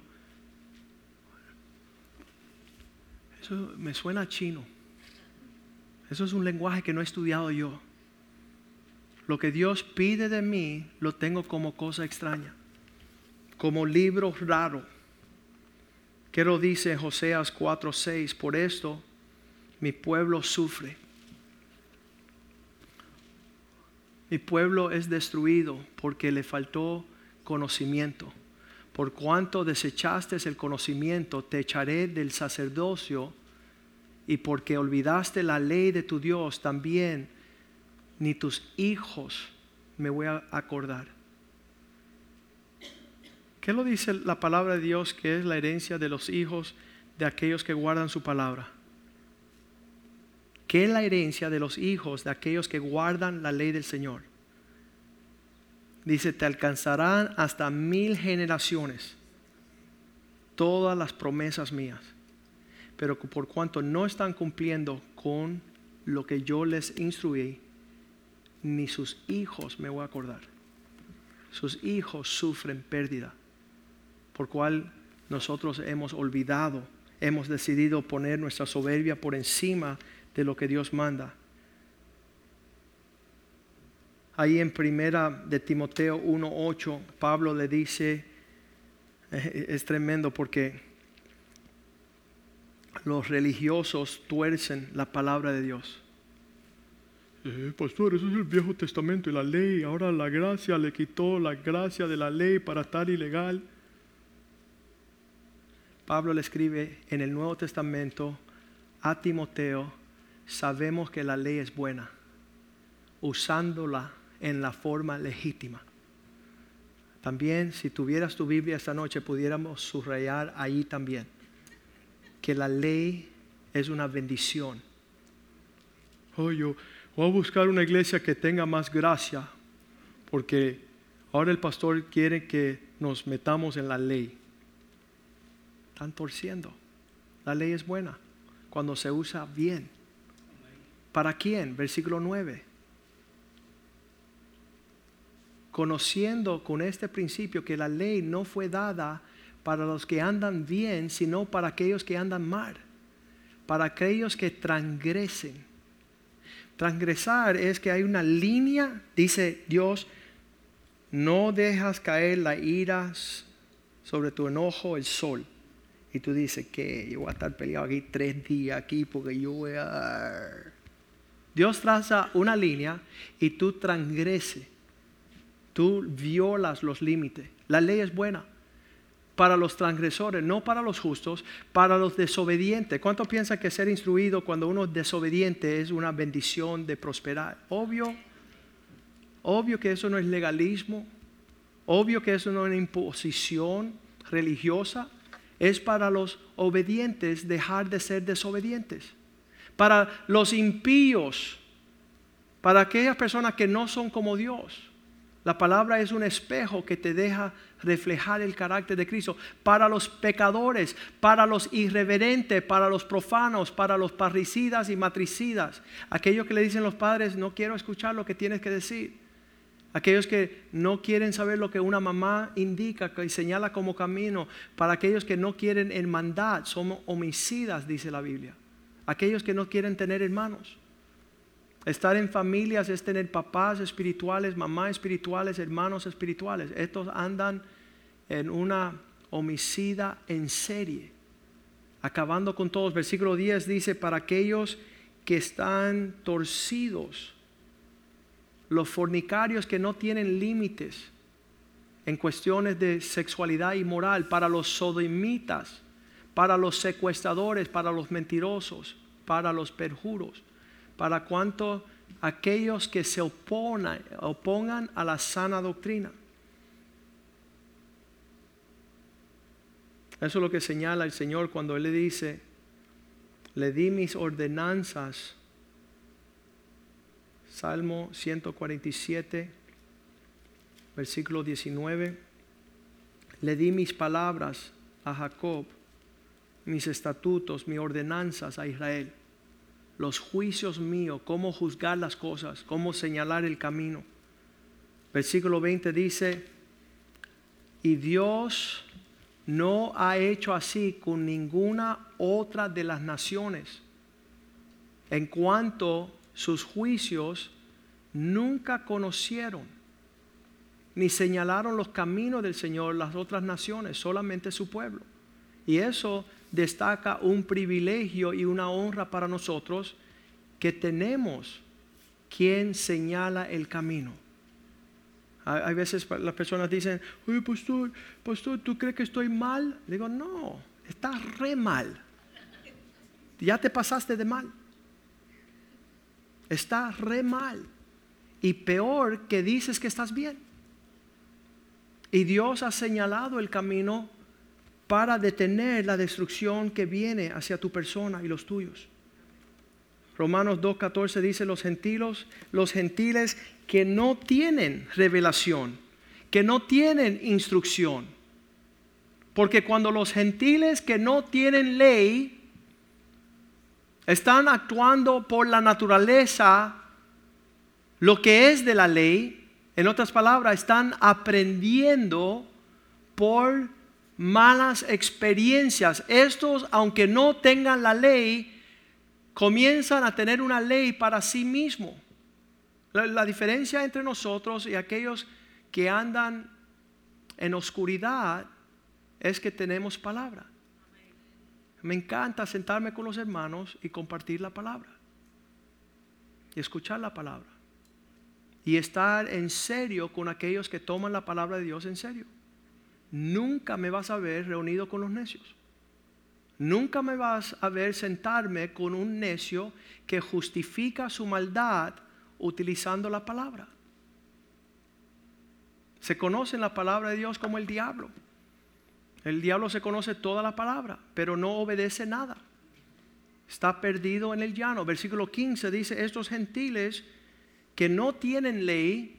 Eso me suena chino. Eso es un lenguaje que no he estudiado yo. Lo que Dios pide de mí lo tengo como cosa extraña como libro raro. Que lo dice Joseas 4:6, por esto mi pueblo sufre. Mi pueblo es destruido porque le faltó conocimiento. Por cuanto desechaste el conocimiento, te echaré del sacerdocio y porque olvidaste la ley de tu Dios, también ni tus hijos me voy a acordar. ¿Qué lo dice la palabra de Dios que es la herencia de los hijos de aquellos que guardan su palabra? ¿Qué es la herencia de los hijos de aquellos que guardan la ley del Señor? Dice, te alcanzarán hasta mil generaciones todas las promesas mías. Pero por cuanto no están cumpliendo con lo que yo les instruí, ni sus hijos me voy a acordar. Sus hijos sufren pérdida por cual nosotros hemos olvidado, hemos decidido poner nuestra soberbia por encima de lo que Dios manda. Ahí en primera de Timoteo 1:8, Pablo le dice, es tremendo porque los religiosos tuercen la palabra de Dios. Eh, pastor, eso es el Viejo Testamento y la ley. Ahora la gracia le quitó la gracia de la ley para estar ilegal. Pablo le escribe en el Nuevo Testamento a Timoteo, sabemos que la ley es buena, usándola en la forma legítima. También, si tuvieras tu Biblia esta noche, pudiéramos subrayar ahí también que la ley es una bendición. Oh, yo voy a buscar una iglesia que tenga más gracia, porque ahora el pastor quiere que nos metamos en la ley. Están torciendo. La ley es buena cuando se usa bien. ¿Para quién? Versículo 9. Conociendo con este principio que la ley no fue dada para los que andan bien, sino para aquellos que andan mal, para aquellos que transgresen. Transgresar es que hay una línea, dice Dios, no dejas caer la ira sobre tu enojo el sol. Y tú dices que yo voy a estar peleado aquí tres días aquí porque yo voy a... Dios traza una línea y tú transgreses. Tú violas los límites. La ley es buena para los transgresores, no para los justos, para los desobedientes. ¿Cuánto piensa que ser instruido cuando uno es desobediente es una bendición de prosperar? Obvio, obvio que eso no es legalismo, obvio que eso no es una imposición religiosa, es para los obedientes dejar de ser desobedientes. Para los impíos, para aquellas personas que no son como Dios. La palabra es un espejo que te deja reflejar el carácter de Cristo. Para los pecadores, para los irreverentes, para los profanos, para los parricidas y matricidas. Aquellos que le dicen los padres, no quiero escuchar lo que tienes que decir. Aquellos que no quieren saber lo que una mamá indica y señala como camino. Para aquellos que no quieren hermandad, somos homicidas, dice la Biblia. Aquellos que no quieren tener hermanos. Estar en familias es tener papás espirituales, mamás espirituales, hermanos espirituales. Estos andan en una homicida en serie, acabando con todos. Versículo 10 dice, para aquellos que están torcidos, los fornicarios que no tienen límites en cuestiones de sexualidad y moral, para los sodomitas, para los secuestradores, para los mentirosos, para los perjuros para cuanto aquellos que se oponan, opongan a la sana doctrina. Eso es lo que señala el Señor cuando Él le dice, le di mis ordenanzas. Salmo 147, versículo 19. Le di mis palabras a Jacob, mis estatutos, mis ordenanzas a Israel los juicios míos, cómo juzgar las cosas, cómo señalar el camino. Versículo 20 dice, y Dios no ha hecho así con ninguna otra de las naciones, en cuanto sus juicios nunca conocieron, ni señalaron los caminos del Señor las otras naciones, solamente su pueblo. Y eso destaca un privilegio y una honra para nosotros que tenemos quien señala el camino. Hay veces las personas dicen, oye, pastor, pastor, ¿tú crees que estoy mal? digo, no, estás re mal. Ya te pasaste de mal. Estás re mal. Y peor que dices que estás bien. Y Dios ha señalado el camino para detener la destrucción que viene hacia tu persona y los tuyos. Romanos 2.14 dice los gentiles, los gentiles que no tienen revelación, que no tienen instrucción. Porque cuando los gentiles que no tienen ley están actuando por la naturaleza, lo que es de la ley, en otras palabras, están aprendiendo por malas experiencias. Estos, aunque no tengan la ley, comienzan a tener una ley para sí mismo. La, diferencia entre nosotros y aquellos que andan en oscuridad es que tenemos palabra. Me encanta sentarme con los hermanos y compartir la palabra. Y escuchar la palabra. Y estar en serio con aquellos que toman la palabra de Dios en serio nunca me vas a ver reunido con los necios. Nunca me vas a ver sentarme con un necio que justifica su maldad utilizando la palabra. Se conoce en la palabra de Dios como el diablo. El diablo se conoce toda la palabra, pero no obedece nada. Está perdido en el llano. Versículo 15 dice, estos gentiles que no tienen ley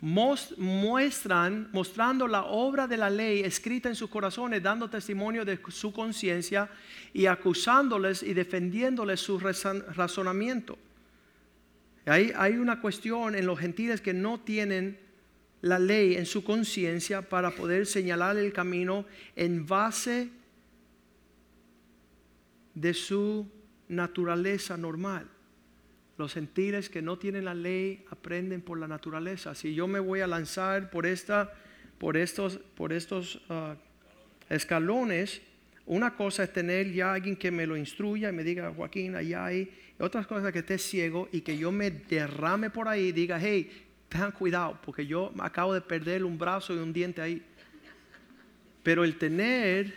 muestran, mostrando la obra de la ley escrita en sus corazones, dando testimonio de su conciencia y acusándoles y defendiéndoles su razonamiento. Hay, hay una cuestión en los gentiles que no tienen la ley en su conciencia para poder señalar el camino en base de su naturaleza normal. Los gentiles que no tienen la ley aprenden por la naturaleza. Si yo me voy a lanzar por esta, por estos, por estos, ah, escalones, una cosa es tener ya alguien que me lo instruya y me diga, Joaquín, allá hay. Otras cosas que esté ciego y que yo me derrame por ahí y diga, hey, tengan cuidado, porque yo acabo de perder un brazo y un diente ahí. Pero el tener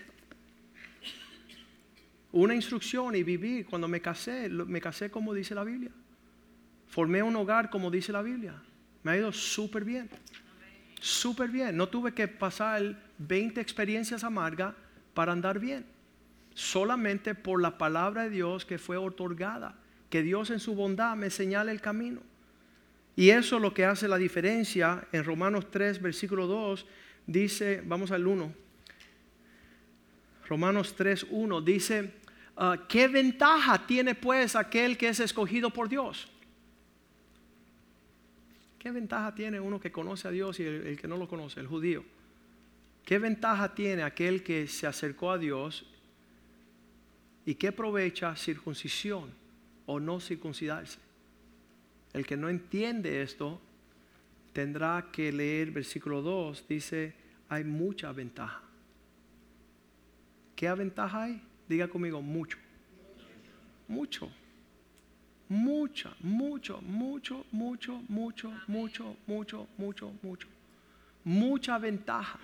una instrucción y vivir, cuando me casé, me casé como dice la Biblia. Formé un hogar como dice la Biblia. Me ha ido súper bien. Súper bien. No tuve que pasar 20 experiencias amargas para andar bien. Solamente por la palabra de Dios que fue otorgada. Que Dios en su bondad me señale el camino. Y eso es lo que hace la diferencia. En Romanos 3, versículo 2, dice, vamos al 1. Romanos 3, 1 dice, ah, ¿qué ventaja tiene pues aquel que es escogido por Dios? ¿Qué ventaja tiene uno que conoce a Dios y el, que no lo conoce, el judío? ¿Qué ventaja tiene aquel que se acercó a Dios y qué aprovecha circuncisión o no circuncidarse? El que no entiende esto tendrá que leer versículo 2, dice, hay mucha ventaja. ¿Qué ventaja hay? Diga conmigo, mucho. Mucho mucha, mucho, mucho, mucho, mucho, mucho, mucho, mucho, mucho, mucha ventaja.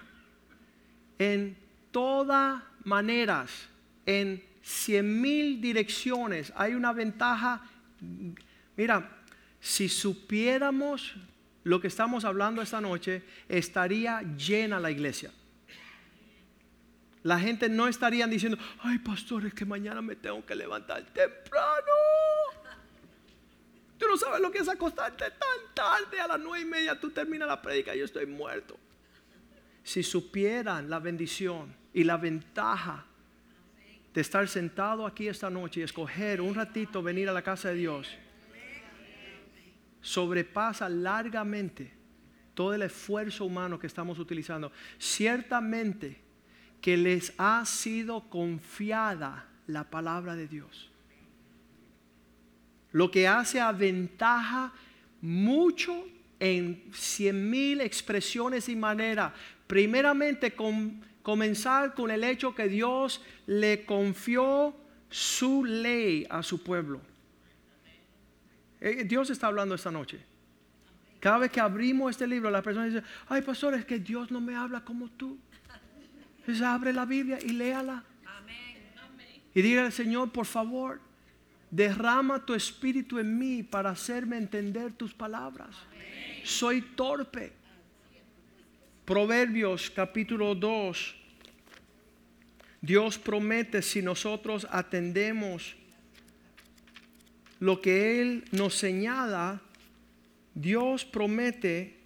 En todas maneras, en cien mil direcciones, hay una ventaja. Mira, si supiéramos lo que estamos hablando esta noche, estaría llena la iglesia. La gente no estaría diciendo, ay pastor, es que mañana me tengo que levantar temprano. Tú no sabes lo que es acostarte tan tarde a las nueve y media. Tú terminas la prédica y yo estoy muerto. Si supieran la bendición y la ventaja de estar sentado aquí esta noche y escoger un ratito venir a la casa de Dios, sobrepasa largamente todo el esfuerzo humano que estamos utilizando. Ciertamente que les ha sido confiada la palabra de Dios lo que hace aventaja mucho en cien mil expresiones y maneras. Primeramente, comenzar con el hecho que Dios le confió su ley a su pueblo. Eh, Dios está hablando esta noche. Cada vez que abrimos este libro, la persona dice, ay pastor, es que Dios no me habla como tú. Entonces abre la Biblia y léala. Y diga al Señor, por favor, Derrama tu espíritu en mí para hacerme entender tus palabras. Soy torpe. Proverbios capítulo 2. Dios promete si nosotros atendemos lo que Él nos señala, Dios promete,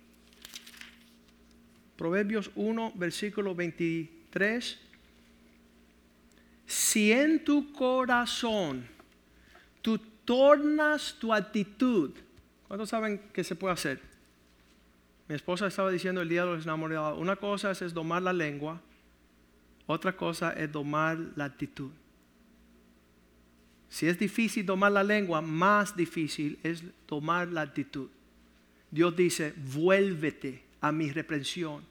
Proverbios 1, versículo 23, si en tu corazón tú tornas tu actitud. ¿Cuántos saben que se puede hacer? Mi esposa estaba diciendo el día de los enamorados, una cosa es, domar la lengua, otra cosa es domar la actitud. Si es difícil domar la lengua, más difícil es tomar la actitud. Dios dice, vuélvete a mi reprensión.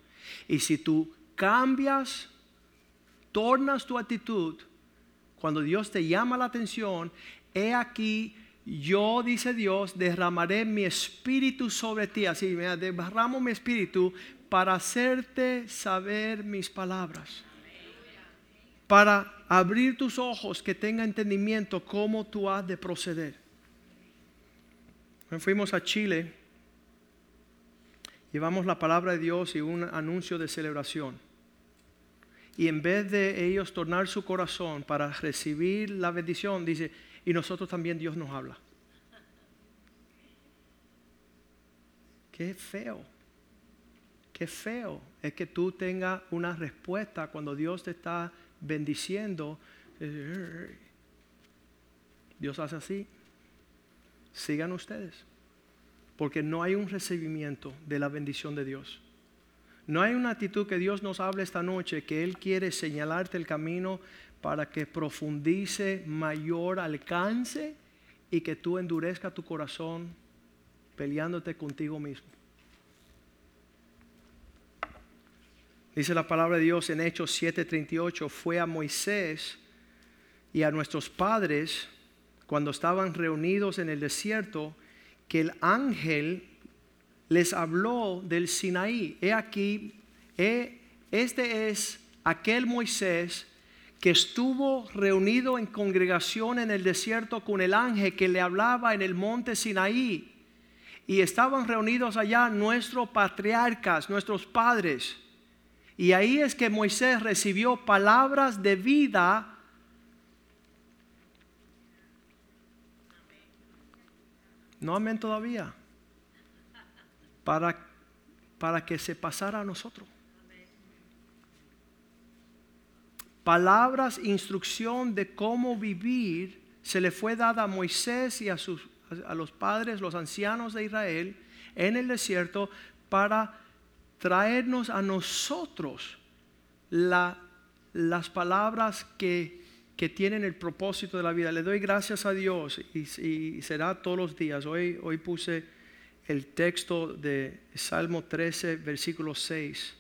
Y si tú cambias, tornas tu actitud, cuando Dios te llama la atención, he aquí, yo, dice Dios, derramaré mi espíritu sobre ti. Así, me derramo mi espíritu para hacerte saber mis palabras. Para abrir tus ojos, que tenga entendimiento cómo tú has de proceder. Fuimos a Chile, llevamos la palabra de Dios y un anuncio de celebración. Y en vez de ellos tornar su corazón para recibir la bendición, dice, y nosotros también Dios nos habla. Qué feo. Qué feo es que tú tengas una respuesta cuando Dios te está bendiciendo. Dios hace así. Sigan ustedes. Porque no hay un recibimiento de la bendición de Dios. No hay una actitud que Dios nos hable esta noche, que Él quiere señalarte el camino para que profundice mayor alcance y que tú endurezca tu corazón peleándote contigo mismo. Dice la palabra de Dios en Hechos 7:38, fue a Moisés y a nuestros padres cuando estaban reunidos en el desierto que el ángel les habló del Sinaí. He aquí, este es aquel Moisés que estuvo reunido en congregación en el desierto con el ángel que le hablaba en el monte Sinaí. Y estaban reunidos allá nuestros patriarcas, nuestros padres. Y ahí es que Moisés recibió palabras de vida. No amén todavía. Para, para que se pasara a nosotros. palabras, instrucción de cómo vivir se le fue dada a Moisés y a, sus, a los padres, los ancianos de Israel en el desierto para traernos a nosotros las palabras que, tienen el propósito de la vida. Le doy gracias a Dios y, será todos los días. Hoy, hoy puse el texto de Salmo 13, versículo 6.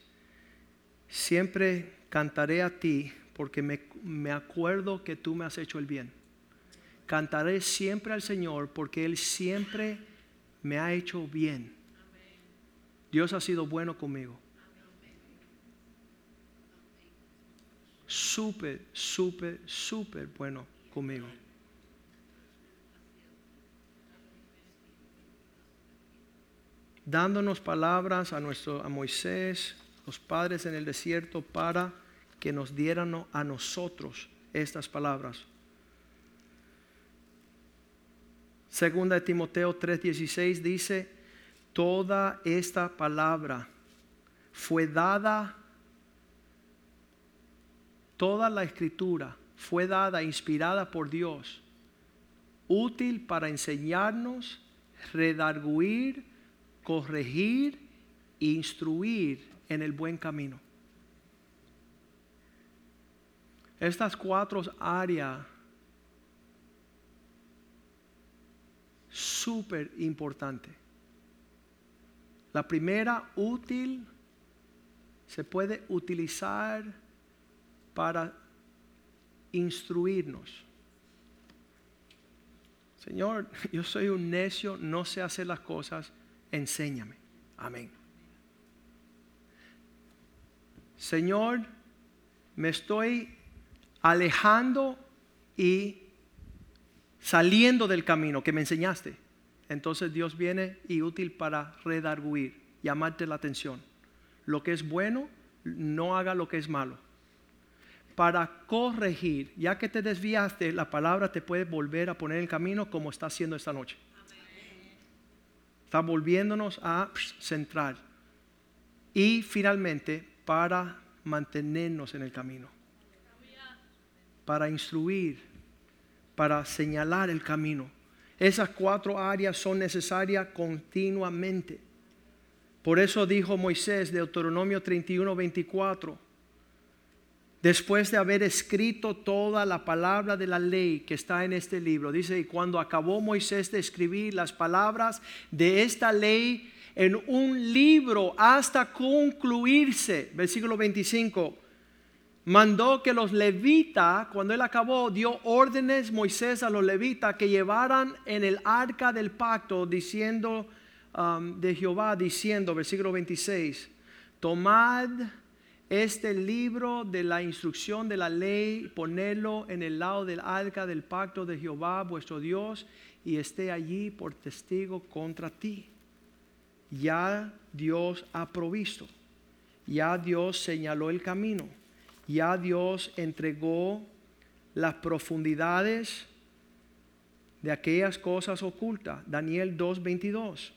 Siempre cantaré a ti porque me, acuerdo que tú me has hecho el bien. Cantaré siempre al Señor porque Él siempre me ha hecho bien. Dios ha sido bueno conmigo. Súper, súper, súper bueno conmigo. Dándonos palabras a nuestro a Moisés, los padres en el desierto para que nos dieran a nosotros estas palabras. Segunda de Timoteo 3:16 dice, toda esta palabra fue dada, toda la escritura fue dada, inspirada por Dios, útil para enseñarnos, redarguir, corregir, instruir en el buen camino. Estas cuatro áreas súper importante. La primera, útil, se puede utilizar para instruirnos. Señor, yo soy un necio, no sé hacer las cosas, enséñame. Amén. Señor, me estoy alejando y saliendo del camino que me enseñaste. Entonces Dios viene y útil para redarguir, llamarte la atención. Lo que es bueno, no haga lo que es malo. Para corregir, ya que te desviaste, la palabra te puede volver a poner en camino como está haciendo esta noche. Está volviéndonos a centrar. Y finalmente, para mantenernos en el camino para instruir, para señalar el camino. Esas cuatro áreas son necesarias continuamente. Por eso dijo Moisés, Deuteronomio 31, 24, después de haber escrito toda la palabra de la ley que está en este libro, dice, y cuando acabó Moisés de escribir las palabras de esta ley en un libro hasta concluirse, versículo 25, mandó que los levitas, cuando él acabó, dio órdenes Moisés a los levitas que llevaran en el arca del pacto, diciendo um, de Jehová, diciendo, versículo 26, tomad este libro de la instrucción de la ley, ponedlo en el lado del arca del pacto de Jehová, vuestro Dios, y esté allí por testigo contra ti. Ya Dios ha provisto, ya Dios señaló el camino ya Dios entregó las profundidades de aquellas cosas ocultas. Daniel 2.22.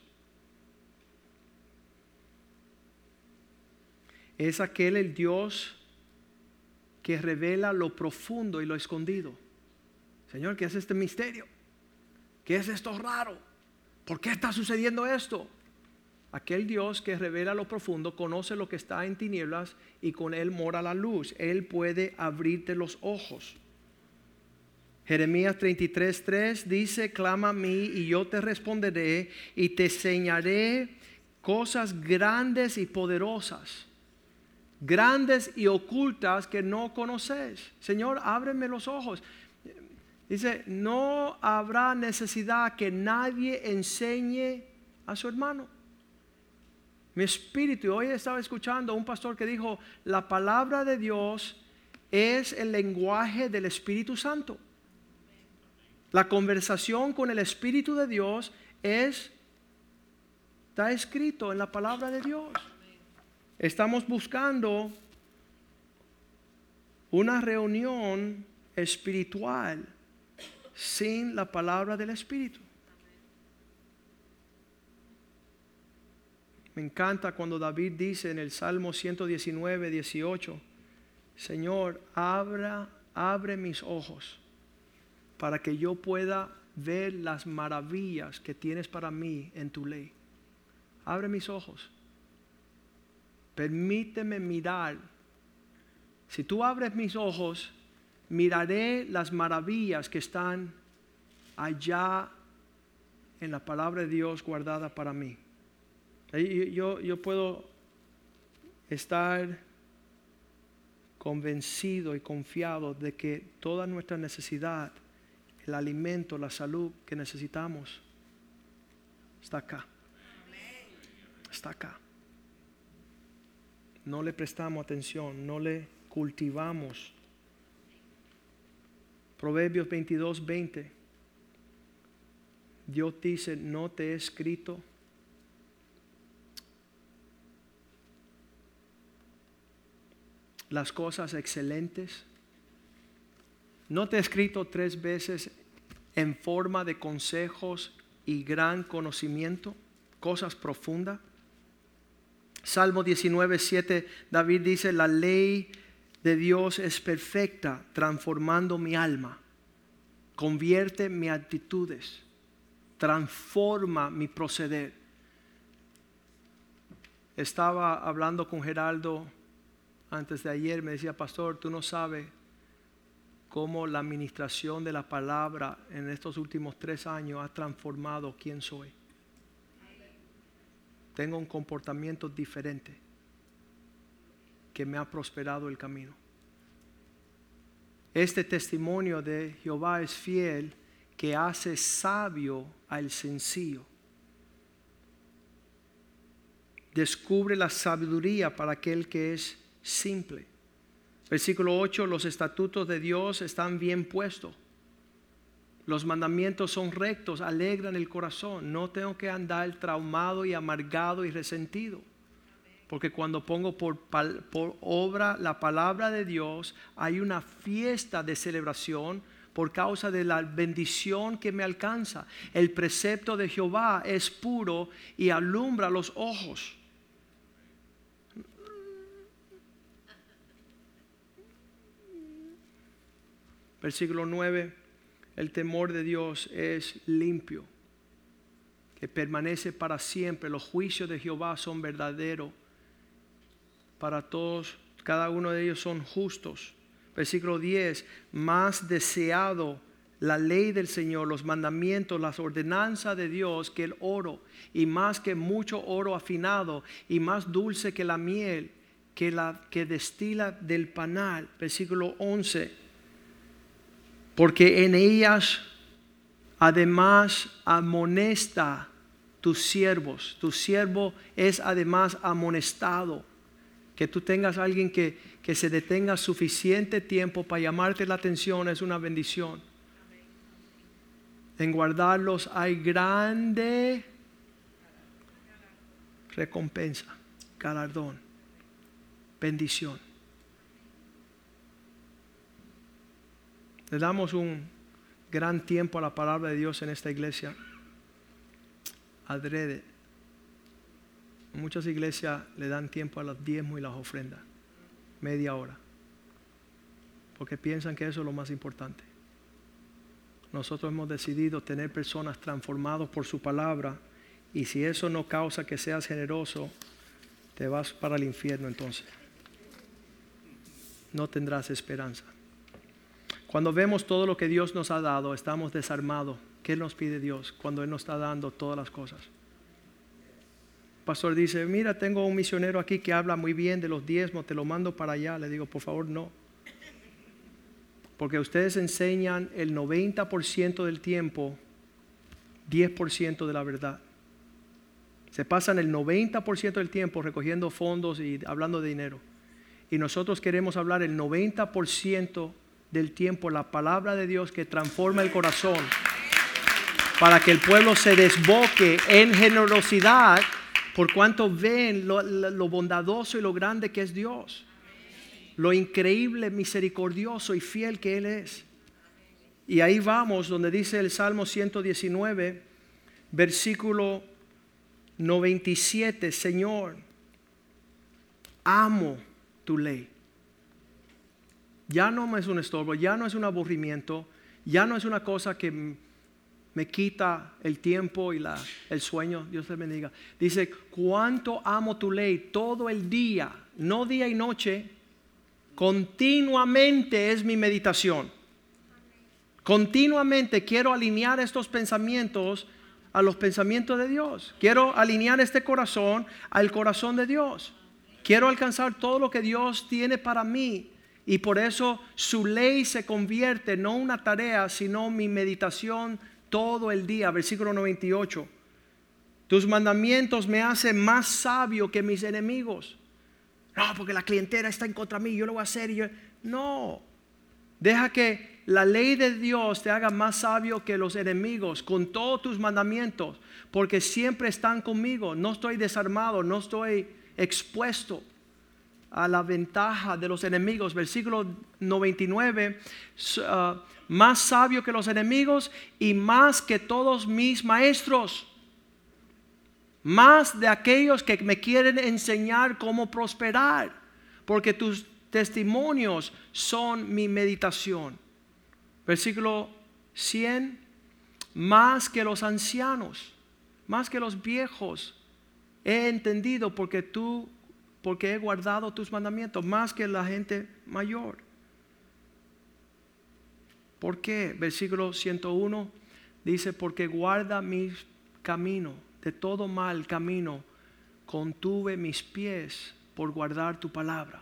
Es aquel el Dios que revela lo profundo y lo escondido. Señor, ¿qué es este misterio? ¿Qué es esto raro? ¿Por qué está sucediendo esto? Aquel Dios que revela lo profundo conoce lo que está en tinieblas y con él mora la luz. Él puede abrirte los ojos. Jeremías 33:3 dice, clama a mí y yo te responderé y te enseñaré cosas grandes y poderosas grandes y ocultas que no conoces. Señor, ábreme los ojos. Dice, no habrá necesidad que nadie enseñe a su hermano. Mi espíritu, hoy estaba escuchando a un pastor que dijo, la palabra de Dios es el lenguaje del Espíritu Santo. La conversación con el Espíritu de Dios es, está escrito en la palabra de Dios. Estamos buscando una reunión espiritual sin la palabra del Espíritu. Me encanta cuando David dice en el Salmo 119, 18, Señor, abra, abre mis ojos para que yo pueda ver las maravillas que tienes para mí en tu ley. Abre mis ojos. Permíteme mirar. Si tú abres mis ojos, miraré las maravillas que están allá en la palabra de Dios guardada para mí. Yo, yo puedo estar convencido y confiado de que toda nuestra necesidad, el alimento, la salud que necesitamos, está acá. Está acá. No le prestamos atención, no le cultivamos Proverbios 22, 20. Dios dice, no te he escrito las cosas excelentes. No te he escrito tres veces en forma de consejos y gran conocimiento, cosas profundas. Salmo 19, 7, David dice, la ley de Dios es perfecta, transformando mi alma. Convierte mis actitudes, transforma mi proceder. Estaba hablando con Geraldo antes de ayer, me decía, pastor, tú no sabes cómo la administración de la palabra en estos últimos tres años ha transformado quién soy. Tengo un comportamiento diferente que me ha prosperado el camino. Este testimonio de Jehová es fiel que hace sabio al sencillo. Descubre la sabiduría para aquel que es simple. Versículo 8, los estatutos de Dios están bien puestos. Los mandamientos son rectos, alegran el corazón. No tengo que andar traumado y amargado y resentido. Porque cuando pongo por, obra la palabra de Dios, hay una fiesta de celebración por causa de la bendición que me alcanza. El precepto de Jehová es puro y alumbra los ojos. Versículo 9, el temor de Dios es limpio, que permanece para siempre. Los juicios de Jehová son verdaderos para todos, cada uno de ellos son justos. Versículo 10, más deseado la ley del Señor, los mandamientos, las ordenanzas de Dios que el oro, y más que mucho oro afinado, y más dulce que la miel que la que destila del panal. Versículo 11, porque en ellas además amonesta tus siervos, tu siervo es además amonestado que tú tengas alguien que, que se detenga suficiente tiempo para llamarte la atención es una bendición. En guardarlos hay grande recompensa, galardón, bendición. Le damos un gran tiempo a la palabra de Dios en esta iglesia. Adrede. Muchas iglesias le dan tiempo a los diezmos y las ofrendas, media hora, porque piensan que eso es lo más importante. Nosotros hemos decidido tener personas transformadas por su palabra y si eso no causa que seas generoso, te vas para el infierno entonces. No tendrás esperanza. Cuando vemos todo lo que Dios nos ha dado, estamos desarmados. ¿Qué nos pide Dios cuando Él nos está dando todas las cosas? pastor dice, mira, tengo un misionero aquí que habla muy bien de los diezmos, te lo mando para allá. Le digo, por favor, no. Porque ustedes enseñan el 90% del tiempo, 10% de la verdad. Se pasan el 90% del tiempo recogiendo fondos y hablando de dinero. Y nosotros queremos hablar el 90% del tiempo la palabra de Dios que transforma el corazón para que el pueblo se desboque en generosidad por cuanto ven lo, bondadoso y lo grande que es Dios, lo increíble, misericordioso y fiel que Él es. Y ahí vamos donde dice el Salmo 119, versículo 97, Señor, amo tu ley. Ya no es un estorbo, ya no es un aburrimiento, ya no es una cosa que me quita el tiempo y la, el sueño. Dios te bendiga. Dice, cuánto amo tu ley todo el día, no día y noche, continuamente es mi meditación. Continuamente quiero alinear estos pensamientos a los pensamientos de Dios. Quiero alinear este corazón al corazón de Dios. Quiero alcanzar todo lo que Dios tiene para mí. Y por eso su ley se convierte no una tarea, sino mi meditación todo el día. Versículo 98. Tus mandamientos me hacen más sabio que mis enemigos. No, porque la clientela está en contra de mí, yo lo voy a hacer. No, deja que la ley de Dios te haga más sabio que los enemigos con todos tus mandamientos, porque siempre están conmigo. No estoy desarmado, no estoy expuesto a la ventaja de los enemigos. Versículo 99, uh, más sabio que los enemigos y más que todos mis maestros. Más de aquellos que me quieren enseñar cómo prosperar. Porque tus testimonios son mi meditación. Versículo 100, más que los ancianos, más que los viejos he entendido porque tú, porque he guardado tus mandamientos más que la gente mayor. ¿Por qué? Versículo 101 dice, porque guarda mi camino, de todo mal camino, contuve mis pies por guardar tu palabra.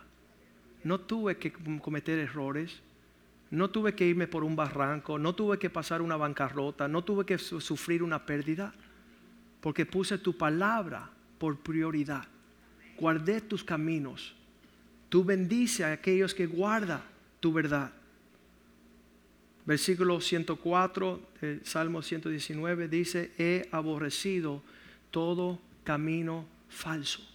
No tuve que cometer errores, no tuve que irme por un barranco, no tuve que pasar una bancarrota, no tuve que sufrir una pérdida, porque puse tu palabra por prioridad. Guardé tus caminos. Tú bendice a aquellos que guarda tu verdad. Versículo 104 del Salmo 119 dice, he aborrecido todo camino falso.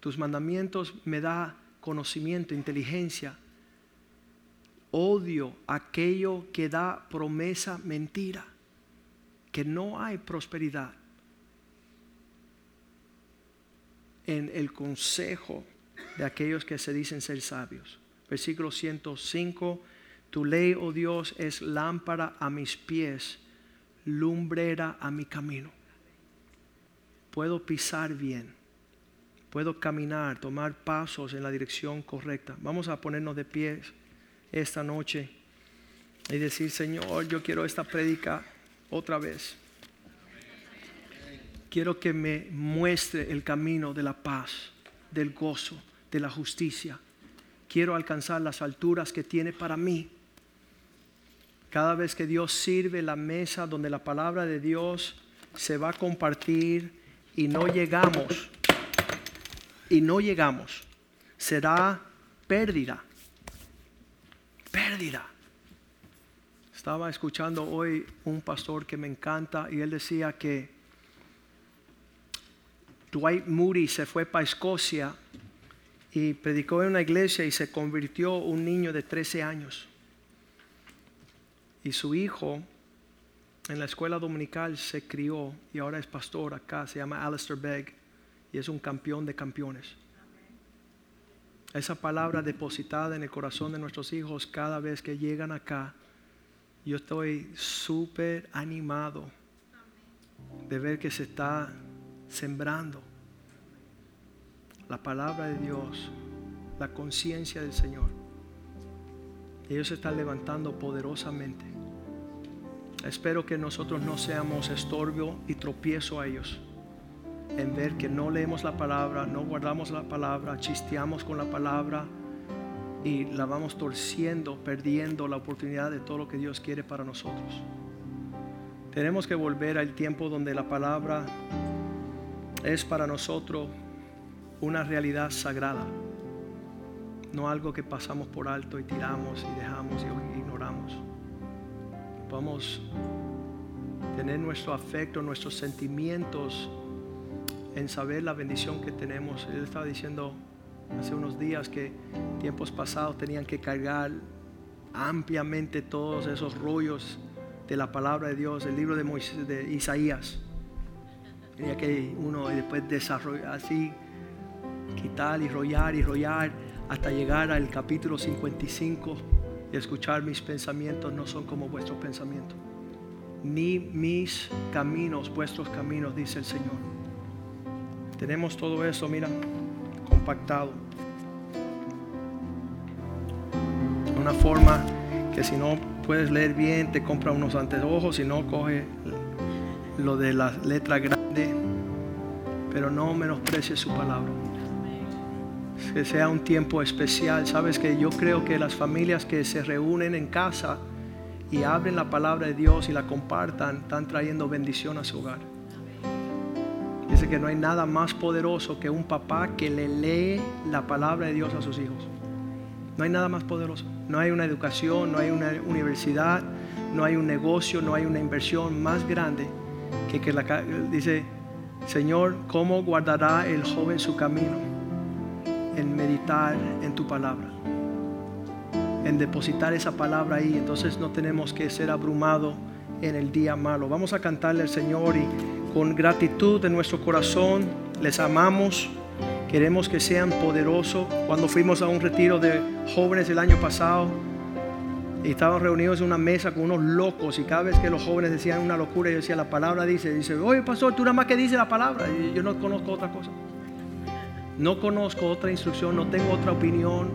Tus mandamientos me da conocimiento, inteligencia. Odio aquello que da promesa mentira, que no hay prosperidad en el consejo de aquellos que se dicen ser sabios. Versículo 105, tu ley, oh Dios, es lámpara a mis pies, lumbrera a mi camino. Puedo pisar bien, puedo caminar, tomar pasos en la dirección correcta. Vamos a ponernos de pies esta noche y decir, Señor, yo quiero esta prédica otra vez quiero que me muestre el camino de la paz, del gozo, de la justicia. Quiero alcanzar las alturas que tiene para mí. Cada vez que Dios sirve la mesa donde la palabra de Dios se va a compartir y no llegamos, y no llegamos, será pérdida. Pérdida. Estaba escuchando hoy un pastor que me encanta y él decía que Dwight Moody se fue para Escocia y predicó en una iglesia y se convirtió un niño de 13 años. Y su hijo en la escuela dominical se crió y ahora es pastor acá, se llama Alistair Begg y es un campeón de campeones. Esa palabra depositada en el corazón de nuestros hijos cada vez que llegan acá, yo estoy súper animado de ver que se está sembrando la palabra de Dios, la conciencia del Señor. Ellos están levantando poderosamente. Espero que nosotros no seamos estorbo y tropiezo a ellos. en ver que no leemos la palabra, no guardamos la palabra, chisteamos con la palabra y la vamos torciendo, perdiendo la oportunidad de todo lo que Dios quiere para nosotros. Tenemos que volver al tiempo donde la palabra es para nosotros una realidad sagrada, no algo que pasamos por alto y tiramos y dejamos y ignoramos. Vamos a tener nuestro afecto, nuestros sentimientos en saber la bendición que tenemos. Él estaba diciendo hace unos días que tiempos pasados tenían que cargar ampliamente todos esos rollos de la palabra de Dios, el libro de, Moisés, de Isaías. Tenía que uno después desarrollar así, quitar y rollar y rollar hasta llegar al capítulo 55 y escuchar mis pensamientos no son como vuestros pensamientos, ni mis caminos, vuestros caminos, dice el Señor. Tenemos todo eso, mira, compactado. Una forma que si no puedes leer bien, te compra unos anteojos, si no, coge lo de la letra grande, pero no menosprecies su palabra. Que sea un tiempo especial. Sabes que yo creo que las familias que se reúnen en casa y abren la palabra de Dios y la compartan, están trayendo bendición a su hogar. Dice que no hay nada más poderoso que un papá que le lee la palabra de Dios a sus hijos. No hay nada más poderoso. No hay una educación, no hay una universidad, no hay un negocio, no hay una inversión más grande que que la dice, Señor, ¿cómo guardará el joven su camino? En meditar en tu palabra. En depositar esa palabra ahí. Entonces no tenemos que ser abrumados en el día malo. Vamos a cantarle al Señor y con gratitud en nuestro corazón les amamos. Queremos que sean poderosos. Cuando fuimos a un retiro de jóvenes el año pasado, y estábamos reunidos en una mesa con unos locos y cada vez que los jóvenes decían una locura, yo decía, la palabra dice, dice, oye pastor, tú nada más que dice la palabra, yo no conozco otra cosa. No conozco otra instrucción, no tengo otra opinión,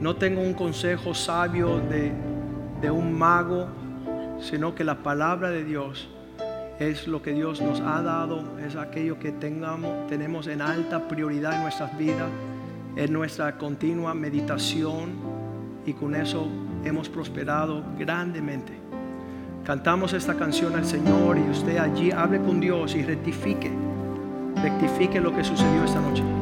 no tengo un consejo sabio de, de un mago, sino que la palabra de Dios es lo que Dios nos ha dado, es aquello que tengamos, tenemos en alta prioridad en nuestras vidas, en nuestra continua meditación y con eso hemos prosperado grandemente. Cantamos esta canción al Señor y usted allí hable con Dios y rectifique, rectifique lo que sucedió esta noche.